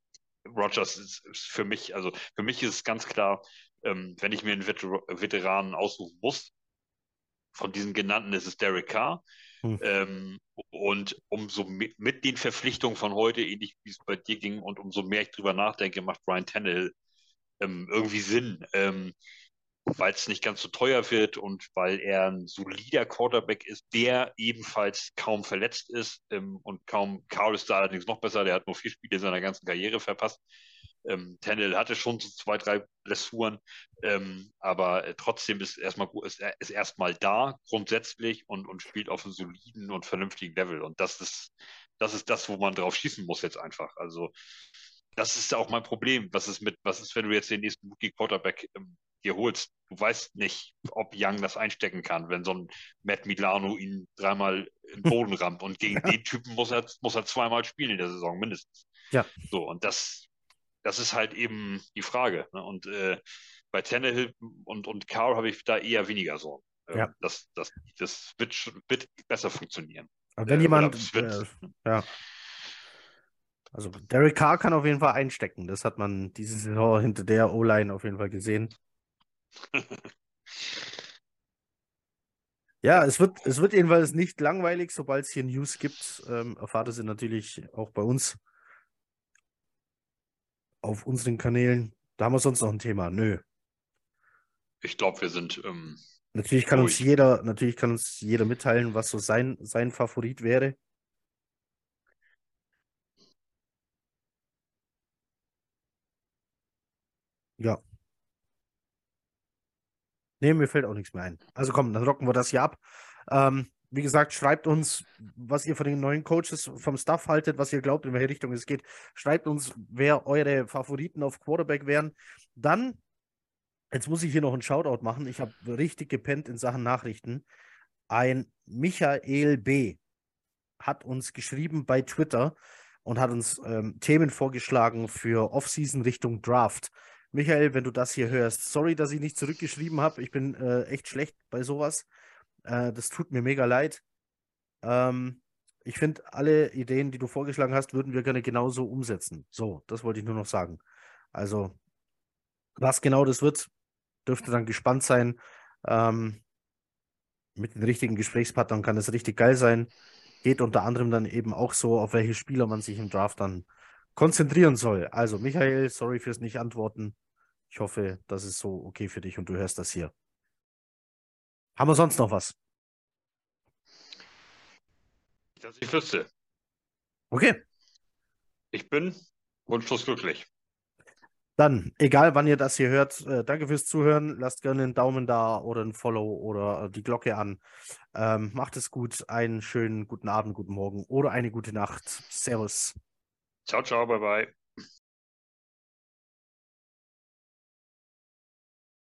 Rogers ist, ist für mich, also für mich ist es ganz klar, ähm, wenn ich mir einen Veter Veteranen aussuchen muss, von diesen genannten ist es Derek Carr. Hm. Ähm, und umso mit, mit, den Verpflichtungen von heute, ähnlich wie es bei dir ging, und umso mehr ich drüber nachdenke, macht Brian Tannehill ähm, irgendwie Sinn. Ähm, weil es nicht ganz so teuer wird und weil er ein solider Quarterback ist, der ebenfalls kaum verletzt ist ähm, und kaum, Carl ist da allerdings noch besser, der hat nur vier Spiele in seiner ganzen Karriere verpasst. Ähm, Tennell hatte schon so zwei, drei Blessuren, ähm, aber äh, trotzdem ist erstmal ist, ist erstmal da grundsätzlich und, und spielt auf einem soliden und vernünftigen Level. Und das ist, das ist das, wo man drauf schießen muss jetzt einfach. Also das ist auch mein Problem. Was ist mit, was ist, wenn du jetzt den nächsten Rookie Quarterback ähm, dir holst? Du weißt nicht, ob Young das einstecken kann, wenn so ein Matt Milano ihn dreimal in den Boden rammt. Und gegen ja. den Typen muss er, muss er zweimal spielen in der Saison, mindestens. Ja. So, und das, das ist halt eben die Frage. Ne? Und äh, bei Tannehill und, und Carr habe ich da eher weniger Sorgen. Ähm, ja. Das, das, das wird, wird besser funktionieren. Aber wenn äh, jemand, äh, ja. Also Derek Carr kann auf jeden Fall einstecken. Das hat man diese Saison hinter der O-Line auf jeden Fall gesehen. ja, es wird, es wird jedenfalls nicht langweilig, sobald es hier News gibt. Ähm, erfahrt ihr sie natürlich auch bei uns auf unseren Kanälen. Da haben wir sonst noch ein Thema. Nö. Ich glaube, wir sind. Ähm, natürlich kann ruhig. uns jeder, natürlich kann uns jeder mitteilen, was so sein, sein Favorit wäre. Ja. Nee, mir fällt auch nichts mehr ein. Also komm, dann rocken wir das hier ab. Ähm, wie gesagt, schreibt uns, was ihr von den neuen Coaches vom Staff haltet, was ihr glaubt, in welche Richtung es geht. Schreibt uns, wer eure Favoriten auf Quarterback wären. Dann, jetzt muss ich hier noch einen Shoutout machen. Ich habe richtig gepennt in Sachen Nachrichten. Ein Michael B. hat uns geschrieben bei Twitter und hat uns ähm, Themen vorgeschlagen für Offseason Richtung Draft. Michael, wenn du das hier hörst, sorry, dass ich nicht zurückgeschrieben habe. Ich bin äh, echt schlecht bei sowas. Äh, das tut mir mega leid. Ähm, ich finde, alle Ideen, die du vorgeschlagen hast, würden wir gerne genauso umsetzen. So, das wollte ich nur noch sagen. Also, was genau das wird, dürfte dann gespannt sein. Ähm, mit den richtigen Gesprächspartnern kann es richtig geil sein. Geht unter anderem dann eben auch so, auf welche Spieler man sich im Draft dann konzentrieren soll. Also, Michael, sorry fürs Nicht-Antworten. Ich hoffe, das ist so okay für dich und du hörst das hier. Haben wir sonst noch was? Dass ich wüsste. Okay. Ich bin wunschlos glücklich. Dann, egal wann ihr das hier hört, äh, danke fürs Zuhören. Lasst gerne einen Daumen da oder ein Follow oder die Glocke an. Ähm, macht es gut. Einen schönen guten Abend, guten Morgen oder eine gute Nacht. Servus. Ciao, ciao, bye, bye.